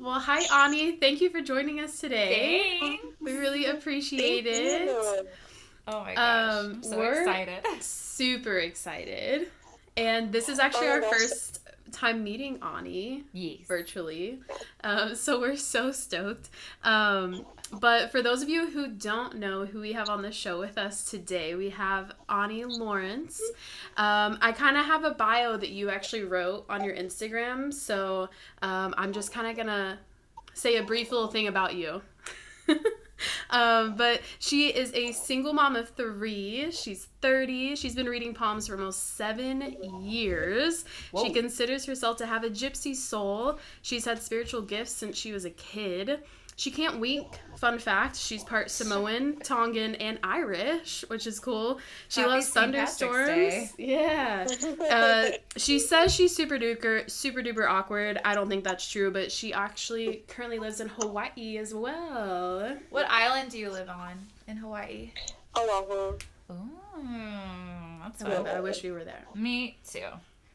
Well, hi, Ani. Thank you for joining us today. Thanks. We really appreciate it. Oh my gosh. Um, I'm so we're- excited. Super excited. And this is actually Oh, our that's- first time meeting Ani Yes. virtually. Um, so we're so stoked. Um, but for those of you who don't know who we have on the show with us today, we have Ani Lawrence. Um, I kind of have a bio that you actually wrote on your Instagram. So um, I'm just kind of going to say a brief little thing about you. um, but she is a single mom of three. She's 30. She's been reading palms for almost seven years. She considers herself to have a gypsy soul. She's had spiritual gifts since she was a kid. She can't wink. Fun fact: she's part Samoan, Tongan, and Irish, which is cool. She Happy loves St. Thunderstorms. Yeah. Uh, she says she's super duper super duper awkward. I don't think that's true, but she actually currently lives in Hawaii as well. What island do you live on in Hawaii? Oahu. Ooh, that's I, fun. I wish we were there. Me too.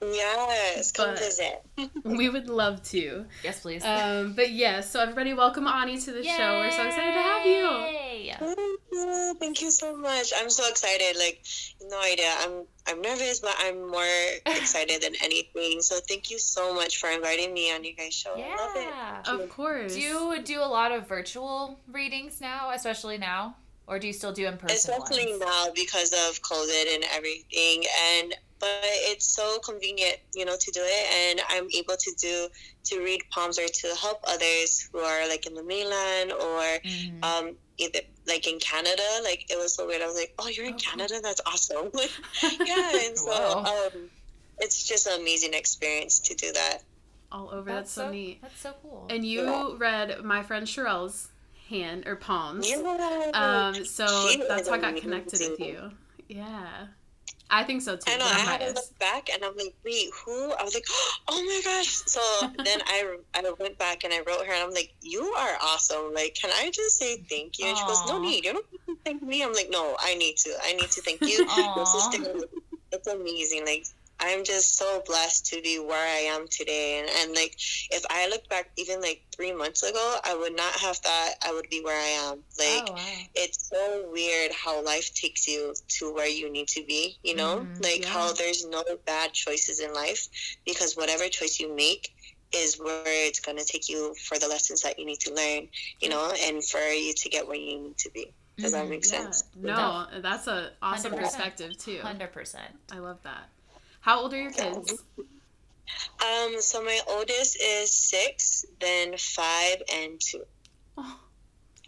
Yes, come But- visit. We would love to. Yes, please. Um, but yes, so everybody, welcome Ani to the show. We're so excited to have you. Yay! Thank you. Thank you so much. I'm so excited. Like, no idea. I'm I'm nervous, but I'm more excited than anything. So thank you so much for inviting me on your guys' show. I love it. Yeah. Of course. Do you do a lot of virtual readings now, especially now, or do you still do in person Especially ones? now because of COVID and everything. And but it's so convenient, you know, to do it. And I'm able to do to read palms or to help others who are like in the mainland or Mhm. um either like in Canada. Like it was so weird. I was like, oh, you're in Oh. Canada? That's awesome. Yeah, and so Wow. um, it's just an amazing experience to do that. All over. That's, so, neat. That's so cool. And you read my friend Sherelle's hand or palms. Yeah. Um, so She that's how I got connected with you. Yeah. I think so too. I know. I had to look back, and I'm like, wait, who? I was like, oh my gosh. So then I I went back and I wrote her, and I'm like, you are awesome. Like, can I just say thank you? And she goes, no need. You don't need to thank me. I'm like, no, I need to. I need to thank you. Your sister. It's amazing. Like. I'm just so blessed to be where I am today. And, and like, if I look back even like three months ago, I would not have thought I would be where I am. Like, oh wow. it's so weird how life takes you to where you need to be, you know? Mhm, like yeah. how there's no bad choices in life because whatever choice you make is where it's going to take you for the lessons that you need to learn, you know, and for you to get where you need to be. Does that Mhm. make Yeah. sense? No, that's an awesome 100%. perspective too. Hundred percent. I love that. How old are your kids? Um, so my oldest is six, then five and two. Oh,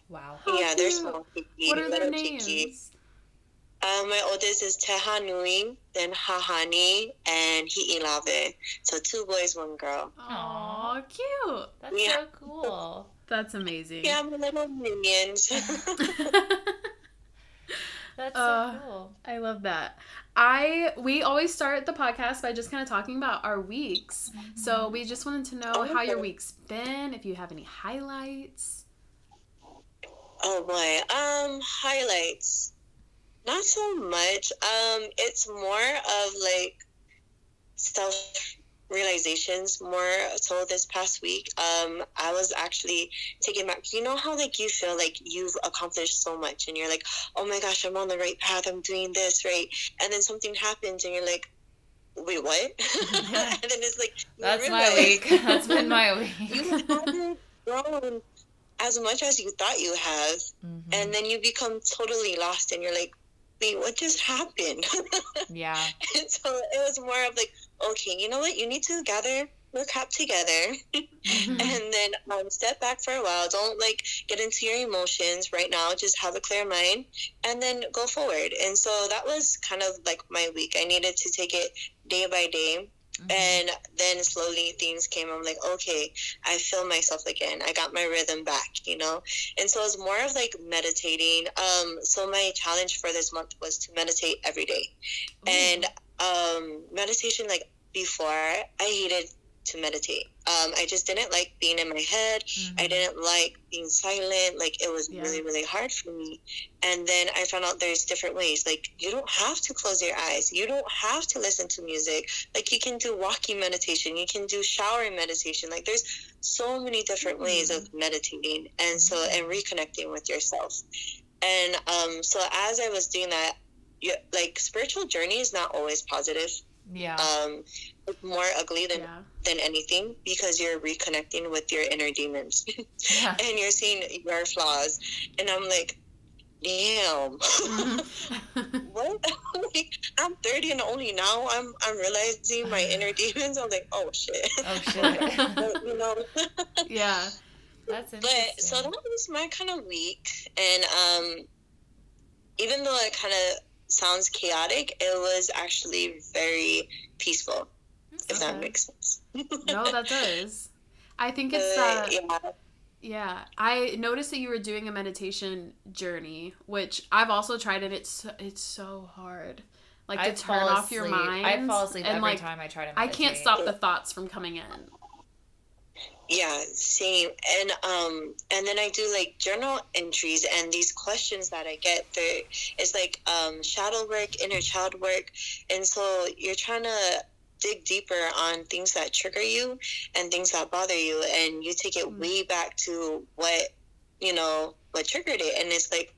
Wow. How yeah, they're small. Kiki, what are their little Kiki. names? Um, my oldest is Tehanui, then Hahani, and Hi'ilave. So two boys, one girl. Aw, cute. That's Yeah. so cool. That's amazing. Yeah, my little minions. That's Uh, so cool. I love that. I we always start the podcast by just kind of talking about our weeks. So we just wanted to know how your Okay. week's been, if you have any highlights. oh boy. Um, highlights. Not so much. Um, it's more of like self realizations more so this past week um i was actually taking back you know how like you feel like you've accomplished so much and you're like oh my gosh i'm on the right path i'm doing this right and then something happens and you're like wait what and then it's like That's my week. That's been my week. you haven't grown as much as you thought you have Mhm. and then you become totally lost and you're like wait what just happened yeah. and so it was more of like okay you know what you need to gather your crap together Mhm. and then um, step back for a while don't like get into your emotions right now just have a clear mind and then go forward and so that was kind of like my week i needed to take it day by day Mhm. and then slowly things came. I'm like, okay, I feel myself again. I got my rhythm back, you know? And so it's more of like meditating. Um, so my challenge for this month was to meditate every day. Ooh. And um, meditation, like before, I hated to meditate. Um, I just didn't like being in my head. Mm-hmm. I didn't like being silent. Like it was Yeah. really, really hard for me. And then I found out there's different ways. Like you don't have to close your eyes. You don't have to listen to music. Like you can do walking meditation. You can do showering meditation. Like there's so many different ways of meditating and so and reconnecting with yourself. And um, so as I was doing that, you, like spiritual journey is not always positive. Yeah. Um, it's more ugly than Yeah. than anything because you're reconnecting with your inner demons yeah. and you're seeing your flaws. And I'm like, damn, Mhm. what? like, I'm 30 and only now I'm I'm realizing my inner demons. I'm like, oh shit. Oh shit. But, you know, yeah. That's but interesting. so that was my kind of week, and um, even though it kind of sounds chaotic, it was actually very peaceful. If that makes sense. No, that does. I think it's Uh, uh, yeah. Yeah, I noticed that you were doing a meditation journey, which I've also tried, and it's it's so hard, like to I turn fall off your mind. I fall asleep and every like time I try to I can't stop the thoughts from coming in. Yeah, same. And um and then I do like journal entries and these questions that I get there it's like um shadow work, inner child work. And so you're trying to dig deeper on things that trigger you and things that bother you and you take it Mm. way back to what you know, what triggered it and it's like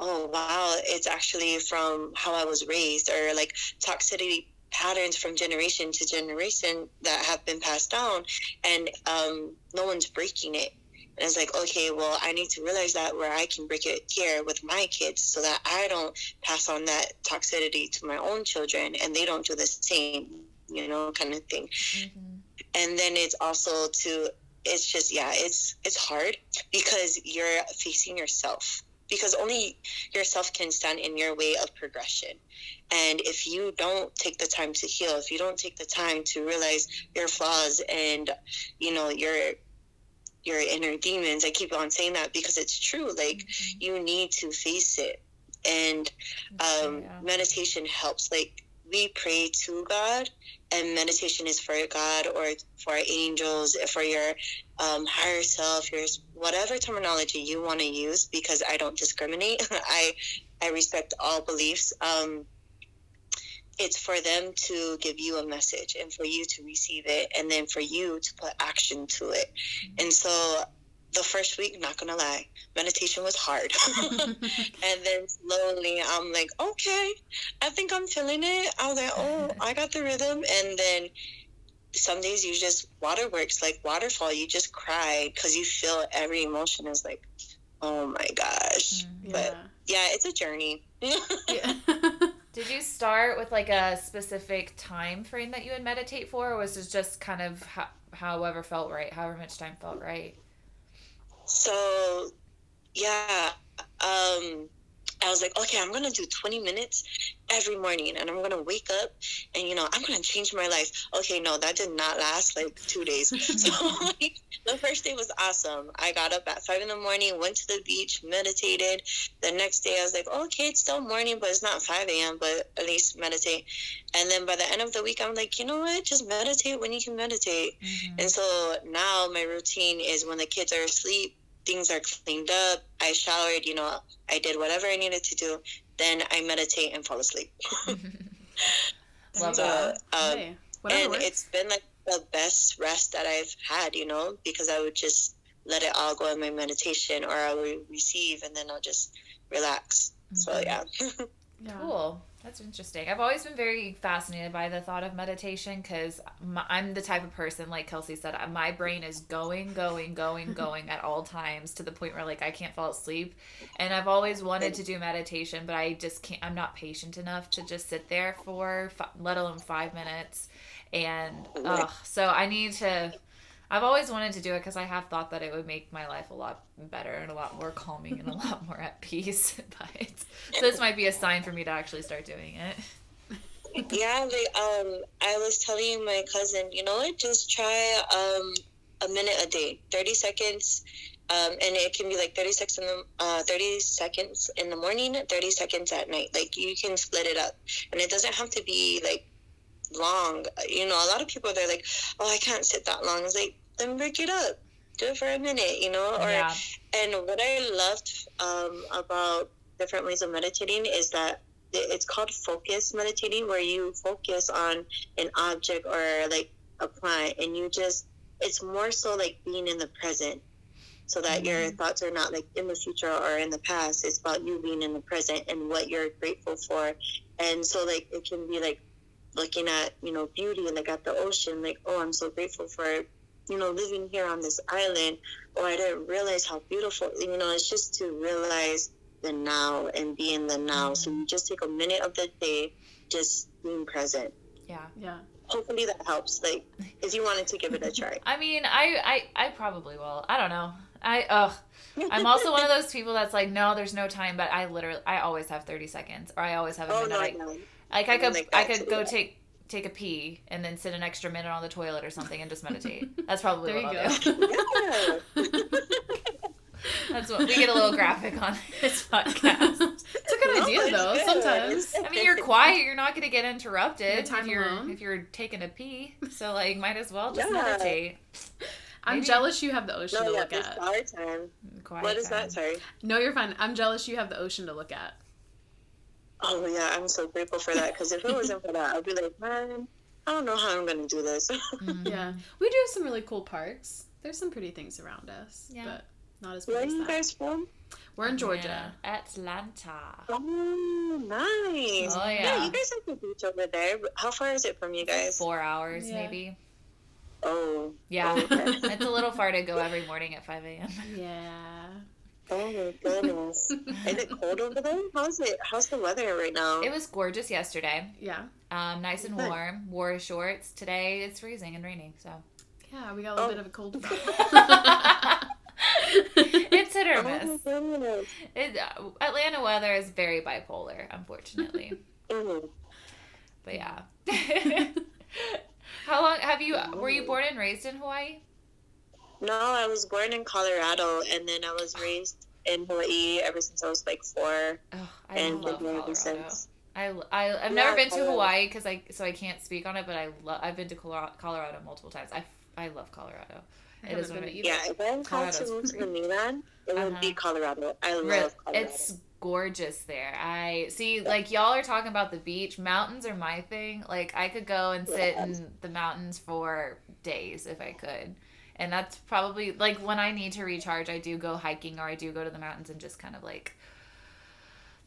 oh wow, it's actually from how I was raised or like toxicity patterns from generation to generation that have been passed down and um, no one's breaking it. And it's like, okay, well, I need to realize that where I can break it here with my kids so that I don't pass on that toxicity to my own children and they don't do the same, you know, kind of thing. Mhm. And then it's also to, it's just, yeah, it's, it's hard because you're facing yourself because only yourself can stand in your way of progression. And if you don't take the time to heal, if you don't take the time to realize your flaws and, you know, your your inner demons, I keep on saying that because it's true. Like Mhm. you need to face it. And um, Yeah. meditation helps. Like we pray to God, and meditation is for God or for angels, for your um, higher self, your whatever terminology you want to use. Because I don't discriminate. I I respect all beliefs. Um, it's for them to give you a message and for you to receive it, and then for you to put action to it. And so, the first week, not gonna lie, meditation was hard. And then slowly, I'm like, okay, I think I'm feeling it. I was like, oh, I got the rhythm. And then some days you just water works like waterfall. You just cry because you feel every emotion is like, oh my gosh. Mhm. yeah. Yeah, it's a journey. yeah. Did you start with like a specific time frame that you would meditate for, or was it just kind of ho- however felt right, however much time felt right? So, yeah, um, I was like, okay, I'm gonna do 20 minutes every morning, and I'm gonna wake up, and you know, I'm gonna change my life. Okay, no, that did not last like two days. So like, the first day was awesome. I got up at five in the morning, went to the beach, meditated. The next day, I was like, okay, it's still morning, but it's not 5 a.m. But at least meditate. And then by the end of the week, I'm like, you know what? Just meditate when you can meditate. Mhm. And so now my routine is when the kids are asleep, things are cleaned up, I showered, you know, I did whatever I needed to do, then I meditate and fall asleep. Love So, that. um, Hey, and works. it's been like the best rest that I've had, you know, because I would just let it all go in my meditation or I would receive and then I'll just relax. So Mhm. yeah. yeah. Cool. That's interesting. I've always been very fascinated by the thought of meditation because I'm the type of person, like Kelsey said, uh, my brain is going, going, going, going at all times to the point where like I can't fall asleep. And I've always wanted to do meditation, but I just can't. I'm not patient enough to just sit there for, let alone five minutes. And ugh, so I need to. I've always wanted to do it because I have thought that it would make my life a lot better and a lot more calming and a lot more at peace. But so this might be a sign for me to actually start doing it. yeah, like um I was telling my cousin, you know what, just try um a minute a day. Thirty seconds. Um, and it can be like 30 seconds in the uh, 30 seconds in the morning 30 seconds at night like you can split it up and it doesn't have to be like long. You know, a lot of people they're like, "Oh, I can't sit that long." It's like, then break it up, do it for a minute. You know, or yeah. and what I loved um, about different ways of meditating is that it's called focus meditating, where you focus on an object or like a plant, and you just it's more so like being in the present, so that your thoughts are not like in the future or in the past. It's about you being in the present and what you're grateful for, and so like it can be like looking at you know beauty and like at the ocean, like oh I'm so grateful for you know living here on this island or I didn't realize how beautiful, you know, it's just to realize the now and be in the now. So you just take a minute of the day, just being present. Yeah. Yeah. Hopefully that helps. Like, if you wanted to give it a try. I mean, I, I, I probably will. I don't know. I, ugh. I'm also one of those people that's like, no, there's no time, but I literally, I always have 30 seconds, or I always have a Oh minute. no, I- no. Like I could, I could go yeah. take take a pee and then sit an extra minute on the toilet or something and just meditate. That's probably There what you I'll go. do. That's what we get a little graphic on this podcast. It's a good No, idea though. good. Sometimes. I mean, you're quiet. You're not going to get interrupted Your time if you're alone. if you're taking a pee. So like, might as well just Yeah. meditate. I'm Maybe- jealous you have the ocean No, to yeah, look at. our time. Quiet What is time. that? Sorry. No, you're fine. I'm jealous you have the ocean to look at. Oh yeah, I'm so grateful for that. Because if it wasn't for that, I'd be like, man, I don't know how I'm gonna do this. Mhm. Yeah. We do have some really cool parks. There's some pretty things around us. Yeah. But not as Where big are as you that. guys from? We're in Georgia. Yeah. Atlanta. Oh, nice. Oh, Yeah, yeah. you guys have the beach over there. How far is it from you guys? Four hours, Yeah. maybe. Oh, Yeah. Oh, okay. it's a little far to go every morning at 5 a.m. Yeah. Oh my goodness. Is it cold over there? How's it? How's the weather right now? It was gorgeous yesterday. Yeah. Um, nice and Good. warm. Wore shorts. Today it's freezing and raining. So Yeah, we got a little Oh. bit of a cold front. it's hit or Oh my miss. goodness. It, uh, Atlanta weather is very bipolar, unfortunately. Mhm. but yeah. How long have you? Were you born and raised in Hawaii? No, I was born in Colorado, and then I was raised in Hawaii ever since I was like four, Oh, I and love lived there ever Colorado. since. I, I I've Yeah, never been to Hawaii because I so I can't speak on it, but I love I've been to Colorado, Colorado multiple times. I, I love Colorado. I It haven't is been one of- either. Yeah, if I had Colorado's to move to the mainland, it would Uh-huh. be Colorado. I love Re- Colorado. It's gorgeous there. I see, like y'all are talking about the beach. Mountains are my thing. Like I could go and sit Yes. in the mountains for days if I could. And that's probably like when I need to recharge, I do go hiking or I do go to the mountains and just kind of like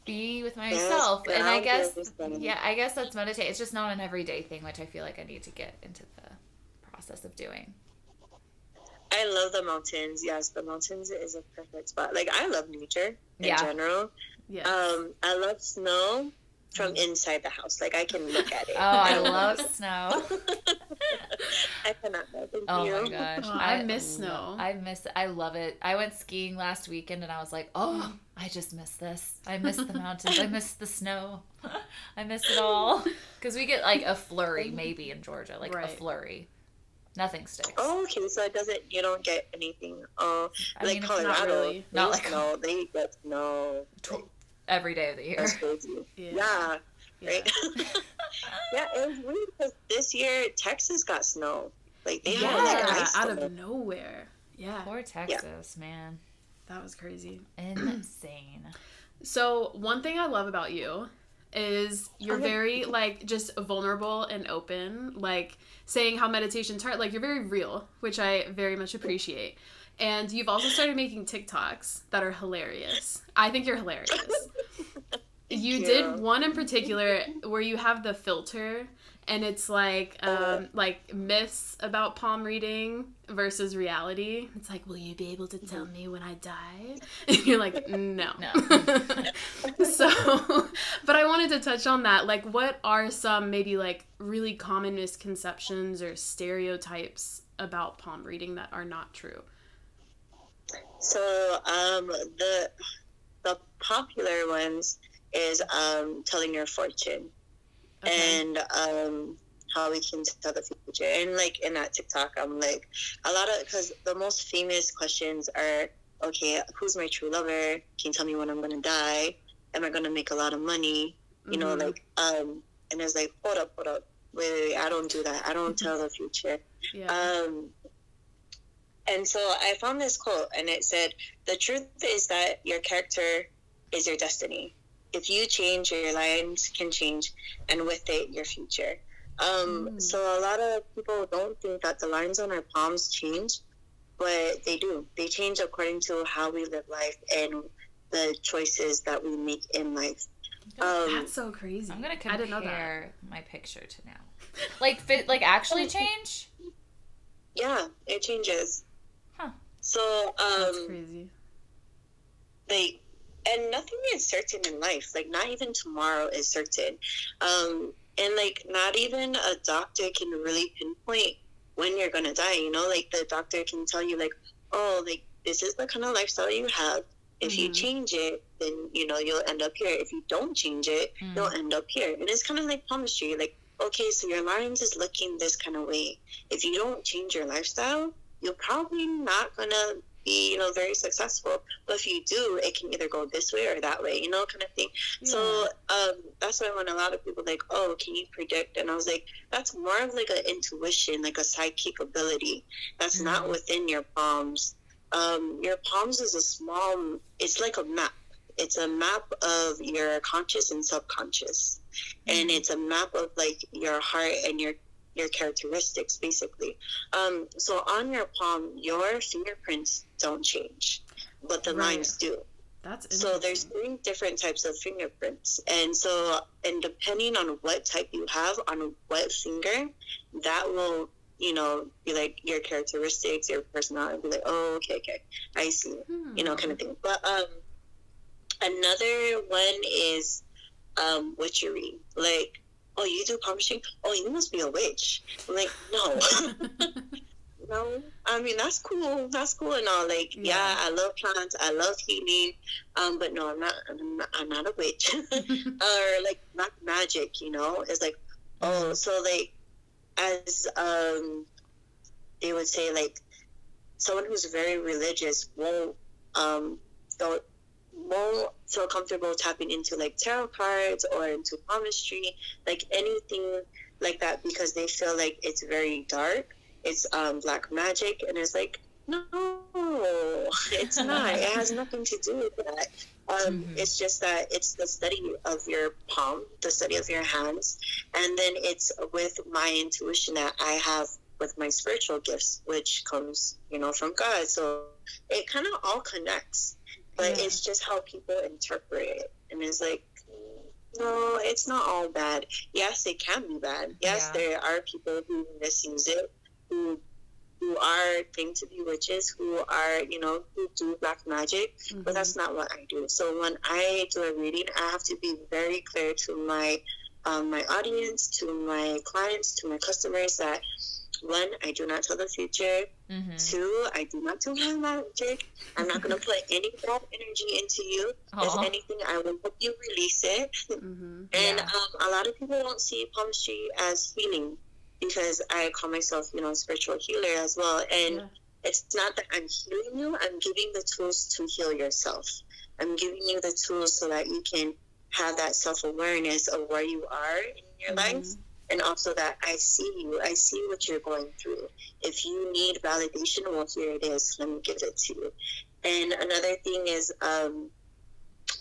be with myself. and I guess yeah, I guess that's meditate. It's just not an everyday thing, which I feel like I need to get into the process of doing. I love the mountains. Yes, the mountains is a perfect spot. Like I love nature in Yeah. general. Yeah. Um, I love snow from inside the house. Like I can look at it. Oh, I love snow. I cannot. No, thank Oh you. my gosh. Oh, I miss snow. I miss I love it. I went skiing last weekend and I was like, "Oh, I just miss this. I miss the mountains. I miss the snow. I miss it all." Cuz we get like a flurry maybe in Georgia, like a flurry. Nothing sticks. Oh, okay. So it doesn't. You don't get anything. Oh, I like mean, it's not Colorado. really. They Not like- snow. They get snow. Tw- every day of the year. That's crazy. yeah. Yeah. Yeah. Right. yeah, it was weird because this year Texas got snow. Like they Yeah, had like ice out snow. of nowhere. Yeah, Poor Texas, man. that was crazy. Insane. So one thing I love about you is you're very like just vulnerable and open, like saying how meditation's hard. Like you're very real, which I very much appreciate. And you've also started making TikToks that are hilarious. I think you're hilarious. you you. did one in particular where you have the filter and it's like um like myths about palm reading versus reality it's like will you be able to tell me when i die and you're like no No. so but i wanted to touch on that like what are some maybe like really common misconceptions or stereotypes about palm reading that are not true So um, the the popular ones is um, telling your fortune okay and um, how we can tell the future. And like in that TikTok, I'm like a lot of because the most famous questions are okay, who's my true lover? Can you tell me when I'm gonna die? Am I gonna make a lot of money? You know, Mhm. like um, and it's like hold up, hold up. wait, wait, wait, I don't do that. I don't tell the future. Yeah. Um, and so I found this quote, and it said, "The truth is that your character is your destiny. If you change, your lines can change, and with it, your future." Um, Mm. So a lot of people don't think that the lines on our palms change, but they do. They change according to how we live life and the choices that we make in life. Um, That's so crazy. I'm gonna I didn't know that. compare my picture to now. Like, fit, like actually change. yeah, it changes. So, um, crazy. like and nothing is certain in life. Like not even tomorrow is certain. Um and like not even a doctor can really pinpoint when you're gonna die you know? Like the doctor can tell you like oh like this is the kind of lifestyle you have. If you Mhm. change it then you know you'll end up here. If you don't change it Mm. you'll end up here. And it's kind of like palmistry like okay so your lines is looking this kind of way. If you don't change your lifestyle you're probably not gonna be you know very successful but if you do it can either go this way or that way you know kind of thing. So um that's why when a lot of people like oh can you predict? And i was like that's more of like an intuition like a psychic ability that's not Mhm. within your palms. Um your palms is a small it's like a map. It's a map of your conscious and subconscious. And it's a map of like your heart and your your characteristics basically um so on your palm your fingerprints don't change but the Right. lines do That's so there's three different types of fingerprints and so and depending on what type you have on what finger that will you know be like your characteristics your personality be like oh okay okay i see you know, kind of thing. But um, another one is um, witchery. Like, oh, you do palmistry? Oh, you must be a witch. I'm like, no, no. I mean, that's cool. That's cool and all. Like, yeah, Yeah. I love plants. I love healing. Um, but no, I'm not. I'm not, I'm not a witch. or like black magic. You know, it's like, oh, so like, as um, they would say, like, someone who's very religious won't um don't won't feel comfortable tapping into like tarot cards or into palmistry, like anything like that because they feel like it's very dark. It's um black magic and it's like no, it's not. it has nothing to do with that. Um, Mhm. It's just that it's the study of your palm, the study of your hands, and then it's with my intuition that I have with my spiritual gifts, which comes, you know, from God. So it kind of all connects, but Yeah. it's just how people interpret it. And it's like, no, it's not all bad. Yes, it can be bad. Yes, Yeah. there are people who misuse it, who who are think to be witches, who are, you know, who do black magic Mm-hmm. but that's not what I do. So when I do a reading, I have to be very clear to my um, my audience, to my clients, to my customers that one, I do not tell the future. Mm-hmm. Two, I do not do my magic. I'm not going to put any bad energy into you. If anything, I will help you release it. Mm-hmm. And Yeah. um, a lot of people don't see palmistry as healing because I call myself, you know, a spiritual healer as well. And Yeah. it's not that I'm healing you, I'm giving the tools to heal yourself. I'm giving you the tools so that you can have that self awareness of where you are in your Mhm. life. And also that I see you, I see what you're going through. If you need validation, well, here it is. Let me give it to you. And another thing is, um,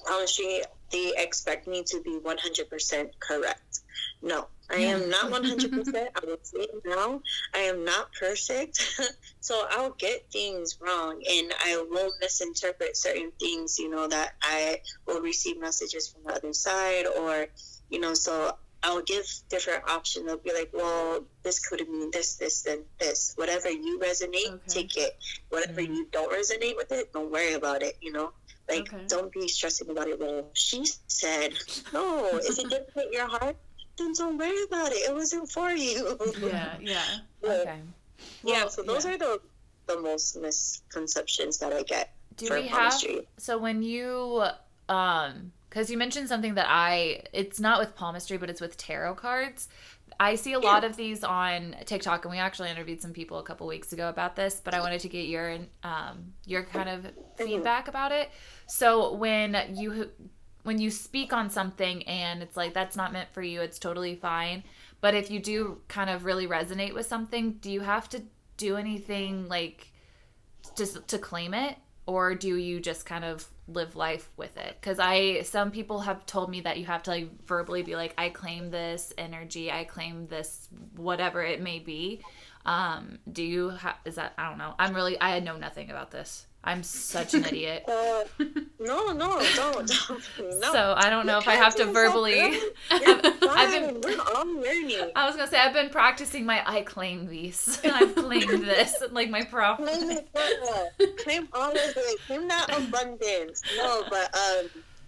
honestly, they expect me to be 100% correct. No, I am not 100%. I will say it now. I am not perfect. so I'll get things wrong and I will misinterpret certain things, you know, that I will receive messages from the other side or, you know, so I'll give different options. I'll be like, well, this could mean this, this, and this. Whatever you resonate, Okay. take it. Whatever Mhm. you don't resonate with it, don't worry about it, you know? Like, Okay. don't be stressing about it. Well, she said, no, if it didn't hit your heart, then don't worry about it. It wasn't for you. Yeah, yeah. Yeah, Okay. yeah so those yeah. are the the most misconceptions that I get Do for we have so when you um because you mentioned something that I it's not with palmistry but it's with tarot cards. I see a lot of these on TikTok and we actually interviewed some people a couple weeks ago about this, but I wanted to get your um your kind of feedback about it. So when you when you speak on something and it's like that's not meant for you, it's totally fine. But if you do kind of really resonate with something, do you have to do anything like just to claim it or do you just kind of live life with it. Because i some people have told me that you have to like verbally be like i claim this energy i claim this whatever it may be. Um do you have is that i don't know. I'm really i know nothing about this i'm such an idiot Uh, no, no, don't. No. so i don't know if i have to verbally I've been- We're all learning. i was gonna say i've been practicing my i claim these i've claimed this like my prof Claim it, girl. Claim all of it. Claim that abundance. No, but um,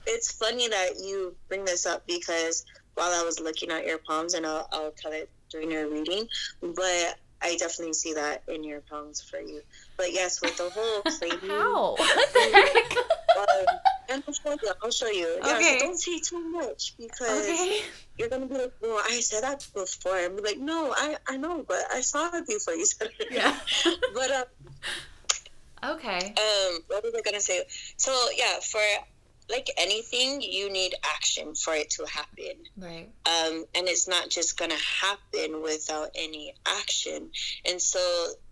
it's funny that you bring this up because while I was looking at your palms, and I'll, I'll tell it during your reading, but I definitely see that in your palms for you. But yes, with the whole claiming. how what the heck Um, and I'll show you. I'll show you. Yeah, Okay. so don't say too much because okay you're gonna be like, "Well, I said that before." I'm like, "No, I I know, but I saw it before you said it." Yeah. but um, okay um, what was I gonna say? So yeah, for like anything, you need action for it to happen. right Um, and it's not just gonna happen without any action. And so,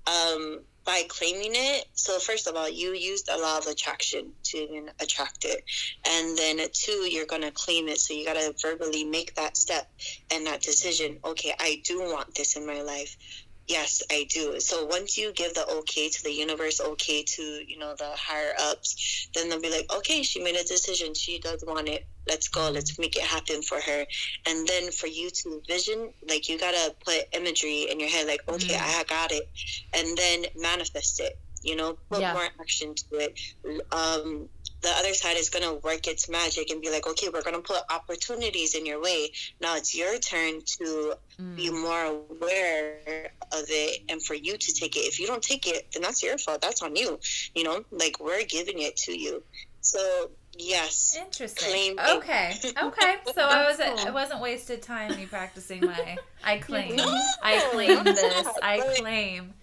um, by claiming it, so first of all, you use the law of attraction to even attract it, and then two, you're gonna claim it. So you gotta verbally make that step and that decision. Okay, I do want this in my life. Yes, I do. So once you give the okay to the universe, okay to you know the higher ups, then they'll be like, okay, she made a decision. She does want it. Let's go. Let's make it happen for her. And then for you to vision, like you gotta put imagery in your head, like, okay, Mm. I got it, and then manifest it. You know, put Yeah. more action to it. Um, the other side is gonna work its magic and be like, okay, we're gonna put opportunities in your way. Now it's your turn to be Mm. more aware of it and for you to take it. If you don't take it, then that's your fault. That's on you. You know, like we're giving it to you. So yes. Interesting. Okay. Okay. So I wasn't cool. I wasn't wasted time me practicing my I claim. No, I claim this. I claim.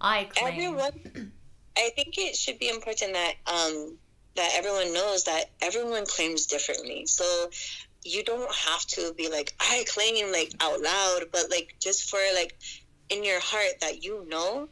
I claim. Everyone I think it should be important that um that everyone knows that everyone claims differently. So you don't have to be like I claim like out loud, but like just for like in your heart that you know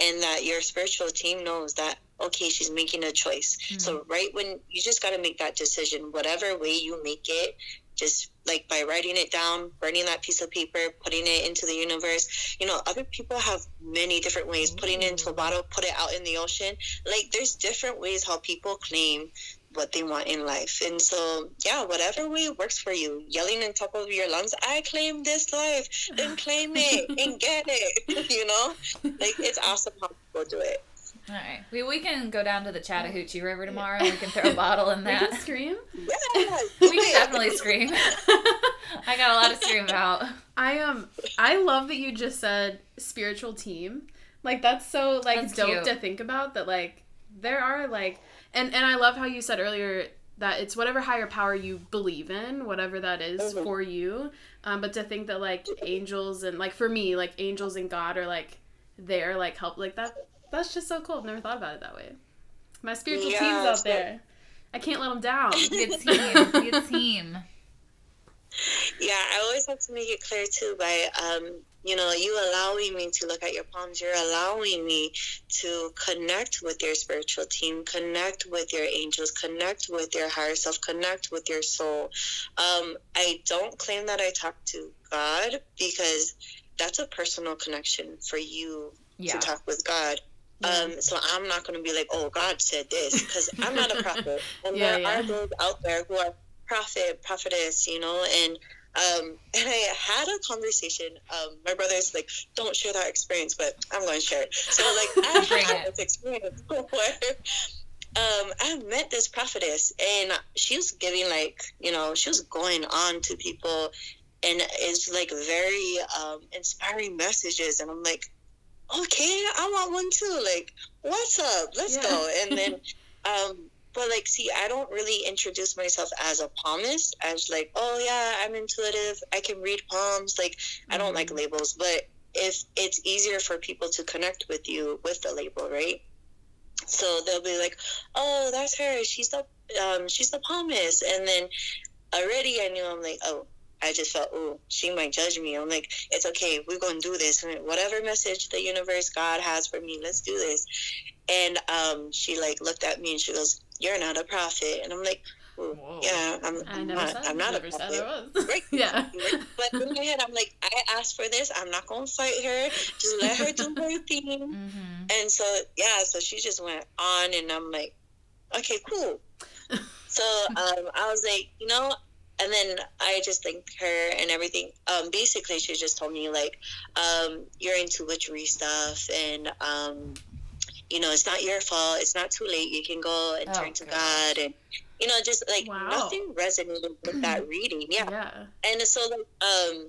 and that your spiritual team knows that okay she's making a choice Mm. so right when you just got to make that decision whatever way you make it just like by writing it down burning that piece of paper putting it into the universe. You know other people have many different ways. Putting it into a mm. bottle put it out in the ocean. Like there's different ways how people claim what they want in life. And so yeah whatever way works for you yelling in top of your lungs i claim this life then claim it and get it you know? Like it's awesome how people do it All right. We we can go down to the Chattahoochee River tomorrow and we can throw a bottle in We can that. scream. yeah We can definitely scream. I got a lot to scream about. I um I love that you just said spiritual team. Like that's so like That's dope cute. to think about that like there are like and and I love how you said earlier that it's whatever higher power you believe in, whatever that is Mhm. for you. Um but to think that like angels and like for me like angels and God are like there like help like that that's just so cool. I've never thought about it that way. My spiritual Yeah, team's out so- there. I can't let them down. Good team. Good team. Yeah, I always have to make it clear too by um, you know, you allowing me to look at your palms, you're allowing me to connect with your spiritual team, connect with your angels, connect with your higher self, connect with your soul. Um, I don't claim that I talk to God because that's a personal connection for you Yeah. to talk with God. Um, so I'm not going to be like, oh, God said this because I'm not a prophet. And Yeah, there yeah. are those out there who are prophet, prophetess, you know, and um, and I had a conversation. Um, my brother's like, don't share that experience, but I'm going to share it. So like, I had this experience where um, I met this prophetess, and she was giving like, you know, she was going on to people, and it's like very um, inspiring messages, and I'm like, okay, I want one too. Like, what's up? Let's Yeah. go. And then, um, but like, see, I don't really introduce myself as a palmist, as like, oh yeah, I'm intuitive. I can read palms. Like, I don't like labels, but if it's easier for people to connect with you with the label, right? So they'll be like, oh, that's her. She's the um, she's the palmist. And then already I knew I'm like, oh, I just felt, oh, she might judge me. I'm like, it's okay. We're going to do this. Whatever message the universe, God has for me, let's do this. And um, she like looked at me and she goes, you're not a prophet. And I'm like, Whoa. yeah, I'm, I never not, said, I'm not a prophet. Right. yeah. But in my head, I'm like, I asked for this. I'm not going to fight her. Just let her do her thing. Mm-hmm. And so, yeah, so she just went on, and I'm like, okay, cool. So um, I was like, you know, and then I just thanked her and everything. Um, basically, she just told me like, um, you're into witchery stuff, and um, you know, it's not your fault. It's not too late. You can go and Oh, turn to good. God, and you know, just like Wow. nothing resonated with that reading. Yeah, Yeah. and so like um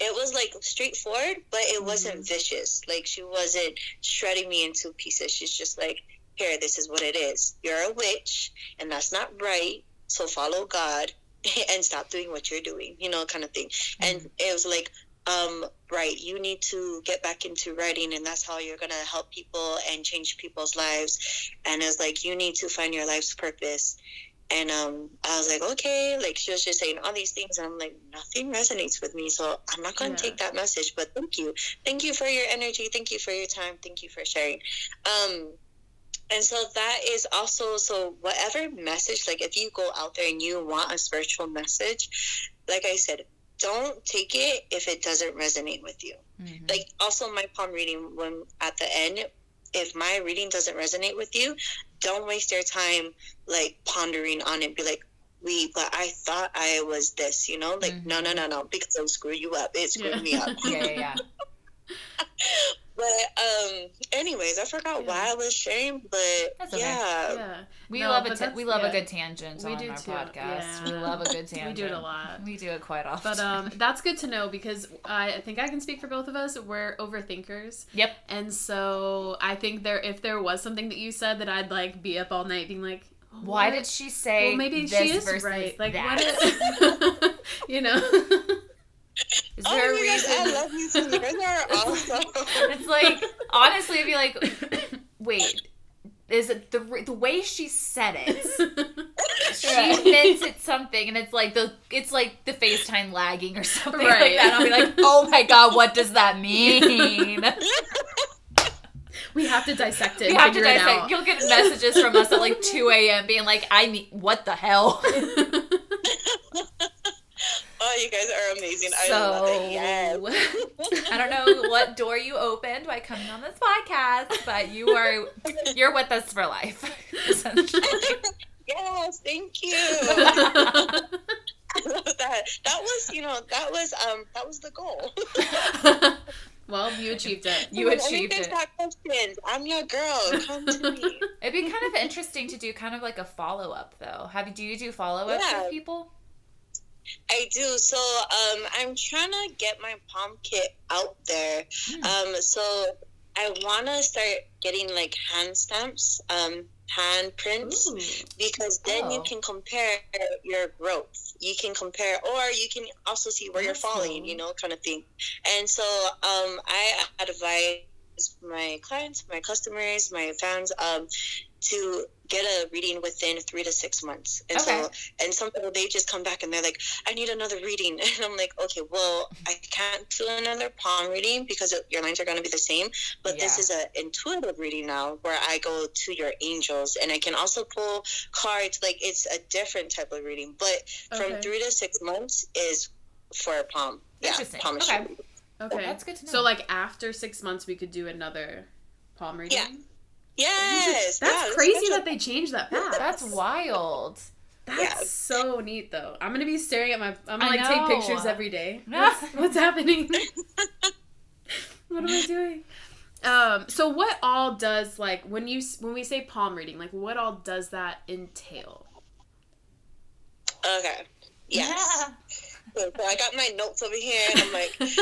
it was like straightforward but it wasn't vicious like she wasn't shredding me into pieces she's just like here this is what it is you're a witch and that's not right so follow god and stop doing what you're doing you know kind of thing and it was like um right you need to get back into writing and that's how you're gonna help people and change people's lives and it was like you need to find your life's purpose and um, I was like, okay, like she was just saying all these things, and I'm like, nothing resonates with me, so I'm not going to Yeah. take that message. But thank you, thank you for your energy, thank you for your time, thank you for sharing. Um, and so that is also so whatever message, like if you go out there and you want a spiritual message, like I said, don't take it if it doesn't resonate with you Mhm. like also my palm reading when at the end if my reading doesn't resonate with you don't waste your time like pondering on it be like we but i thought i was this you know like no no no no because it'll screw you up it screwed Yeah. me up yeah, yeah, yeah. but um anyways i forgot Yeah. why i was sharing but That's okay. yeah Yeah. We No, love a ta- we love yeah. a good tangent We on do our too, podcast. yeah. We love a good tangent. We do it a lot. We do it quite often. But um, that's good to know because I think I can speak for both of us. We're overthinkers, yep. and so I think there, if there was something that you said that I'd like be up all night being like, Why what? did she say? Well, maybe this she is right. Like, that? what? Is, you know. Is oh a my gosh, reason? i love you too you guys are awesome It's like honestly, I'd be like, wait, is it the the way she said it? She meant it something, and it's like the it's like the FaceTime lagging or something like Right. that. I'll be like, oh my god, what does that mean? we have to dissect it. We have to figure it dissect. out. You'll get messages from us at like two a.m. being like, I need what the hell. oh you guys are amazing i so love it yes I don't know what door you opened by coming on this podcast, but you are you're with us for life. Essentially. yes thank you I love that. That was, you know, that was um that was the goal. well, you achieved it. You When achieved it. got questions, I'm your girl. Come to me. It'd be kind of interesting to do kind of like a follow up though. Have you do you do follow ups Yeah. with people? I do. So um I'm trying to get my palm kit out there. Hmm. Um so I wanna start getting like hand stamps, um, hand prints. Ooh. because then you Oh. can compare your growth. You can compare, or you can also see where you're falling, cool. you know, kind of thing. And so, um, I advise my clients, my customers, my fans, um, to get a reading within three to six months. And so, and some people they just come back and they're like, "I need another reading," and I'm like, "Okay, well, I can't do another palm reading because it, your lines are going to be the same." But this is an intuitive reading now where I go to your angels and I can also pull cards. Like it's a different type of reading. But from three to six months is for a palm. Yeah, Interesting. palmistry. Okay. Okay. That's good to know. So, like, after six months, we could do another palm reading? Yeah. Yes. That's yeah, crazy that they changed that fast. That's wild. That's Yeah. so neat, though. I'm gonna be staring at my. I'm gonna like take pictures every day. What's, what's happening? what am I doing? Um. So, what all does like when you when we say palm reading, like what all does that entail? Okay. Yes. So I got my notes over here, and I'm like, like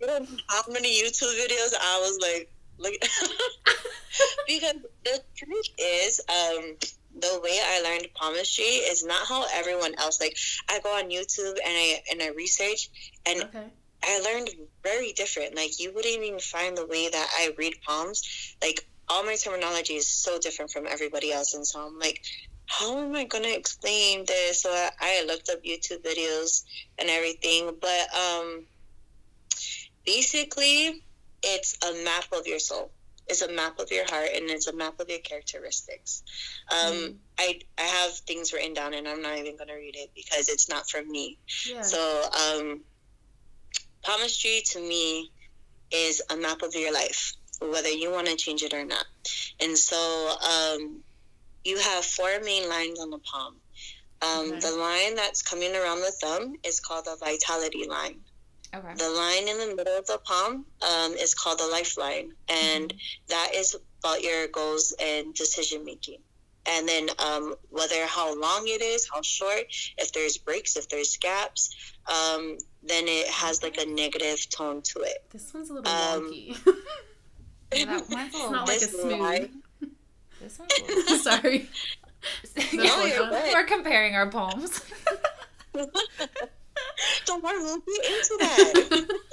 you know how many YouTube videos I was like, look, because the truth is, um, the way I learned palmistry is not how everyone else. Like, I go on YouTube and I and I research, and Okay. I learned very different. Like, you wouldn't even find the way that I read palms. Like, all my terminology is so different from everybody else, and so I'm like, how am I gonna explain this? So I, I looked up YouTube videos and everything, but um, basically, it's a map of your soul. It's a map of your heart, and it's a map of your characteristics. Um, Mm. I I have things written down, and I'm not even gonna read it because it's not for me. Yeah. So, um, palmistry to me is a map of your life, whether you want to change it or not. And so, um, you have four main lines on the palm. Um, Okay. The line that's coming around the thumb is called the vitality line. Okay. The line in the middle of the palm um, is called the lifeline, and that is about your goals and decision making. And then um, whether how long it is, how short, if there's breaks, if there's gaps, um, then it has like a negative tone to it. this one's a little um, wonky. Yeah, that, mine's a little, not like a smooth. line- this one's a little. Sorry. No, Yeah, you're good. We're comparing our palms. Don't worry, we'll get into that.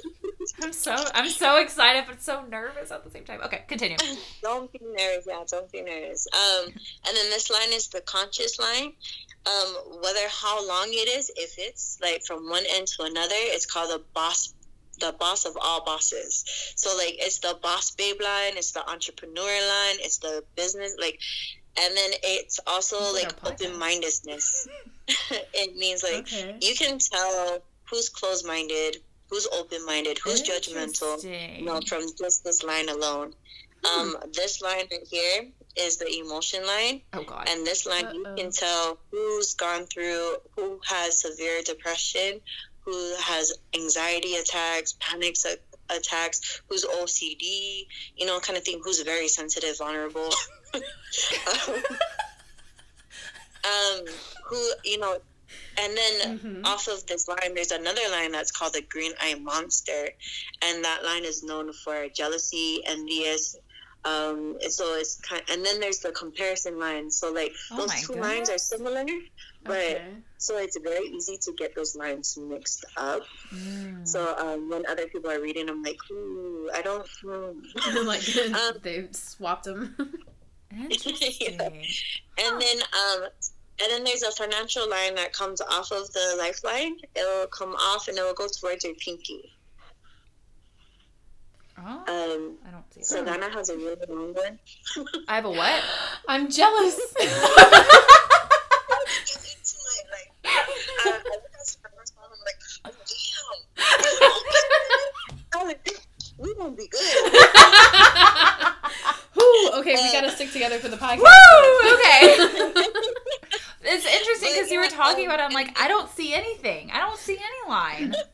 I'm so I'm so excited but so nervous at the same time. Okay, continue. don't be nervous. Yeah, don't be nervous. Um, and then this line is the conscious line. Um, whether how long it is, if it's like from one end to another, it's called the boss, the boss of all bosses. So like it's the boss babe line, it's the entrepreneur line, it's the business like, and then it's also like like our podcast. open mindedness. it means like okay. you can tell who's closed minded, who's open minded, who's judgmental Interesting. no, from just this line alone. Um, this line right here is the emotion line, Oh god. and this line you Uh-oh. can tell who's gone through, who has severe depression, who has anxiety attacks, panic a- attacks, who's OCD, you know, kind of thing, who's very sensitive, vulnerable. um, who, you know, and then Mhm. off of this line, there's another line that's called the green eye monster, and that line is known for jealousy, envious. Um, and so it's kind, and then there's the comparison line. So like Oh those two lines are similar, but Okay. so it's very easy to get those lines mixed up. Mm. So um, when other people are reading, I'm like, ooh, I don't. Hmm. like Um, they swapped them. Interesting. And then um and then there's a financial line that comes off of the lifeline. It'll come off and it will go towards your pinky. Oh, Um I don't see that. Savannah has a really long one. I have a what? I'm jealous. we won't be good. Ooh, okay, we gotta stick together for the podcast. Woo! Okay. it's interesting because you were talking about. It, I'm like, I don't see anything. I don't see any line.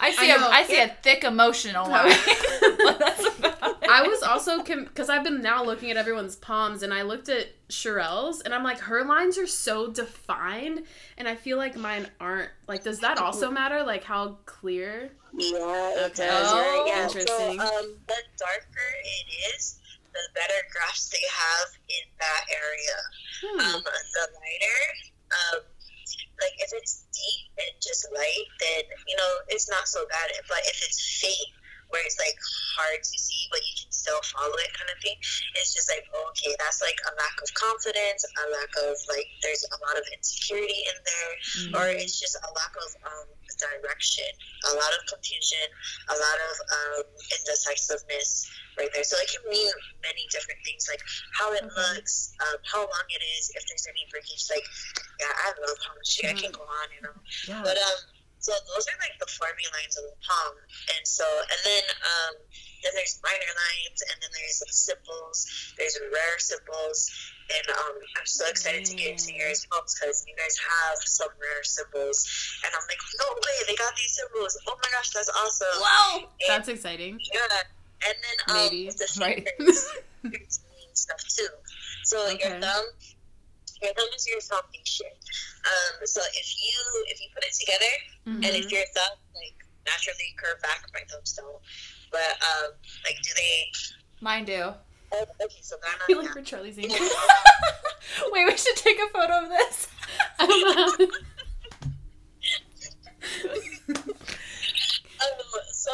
I see I a know. I see a thick emotional line. but that's about it. I was also because I've been now looking at everyone's palms, and I looked at Sherelle's, and I'm like, her lines are so defined, and I feel like mine aren't. Like, does that also matter? Like how clear? Yeah, it Okay. does. Oh, right? Yeah. interesting. So, um, the darker it is, the better graphs they have in that area. Hmm. Um, the lighter, um, like if it's deep and just light, then you know it's not so bad. But if it's faint, where it's like hard to see, but you can still follow it, kind of thing, it's just like okay, that's like a lack of confidence, a lack of like there's a lot of insecurity in there, or it's just a lack of um, direction, a lot of confusion, a lot of um, indecisiveness right there. So it can mean many different things, like how it Okay. looks, um, how long it is, if there's any breakage. Like, yeah, I love palmistry. I can go on, you know. yeah. But um, so those are like the forming lines of the palm, and so and then um, then there's minor lines, and then there's symbols. There's rare symbols. And um, I'm so excited to get into your yours because you guys have some rare symbols, and I'm like, no way, they got these symbols! Oh my gosh, that's awesome! Wow. That's exciting. Yeah, and then um, Maybe. the Right. fingers mean stuff too. So Okay. your thumb, your thumb is your foundation. Um, so if you if you put it together, and Mhm. if your thumb like naturally curve back, my thumbs don't. But um, like, do they? Mine do. Oh, okay, so I Ghana. feel like we're Charlie's. Wait, we should take a photo of this. I don't know. Um, so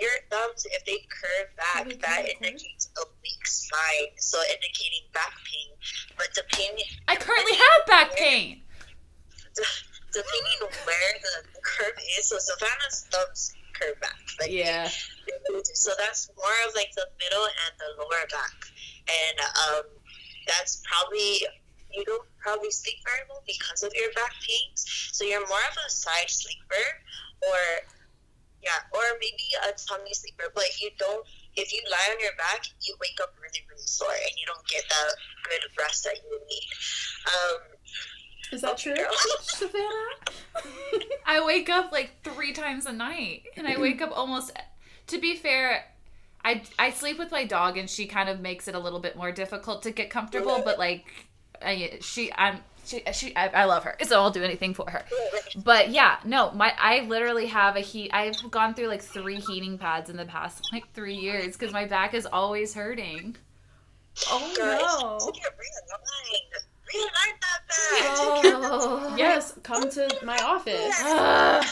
your thumbs, if they curve back, they that curve, indicates a weak spine, so indicating back pain. But the pain I currently have back pain. depending on where the, the curve is. So Savannah's thumbs curve back. Like, Yeah. So that's more of like the middle and the lower back, and um, that's probably you don't probably sleep very well because of your back pains. So you're more of a side sleeper, or yeah, or maybe a tummy sleeper. But you don't. If you lie on your back, you wake up really, really sore, and you don't get the good rest that you need. Um, Is that true. Savannah? I wake up like three times a night, and I wake up almost. To be fair, I I sleep with my dog, and she kind of makes it a little bit more difficult to get comfortable. But like, I, she I'm she she I, I love her, so I'll do anything for her. But yeah, no, my I literally have a heat. I've gone through like three heating pads in the past like three years because my back is always hurting. Oh Guys, no. take your realign. Realign that back. Oh. yes, come to my office.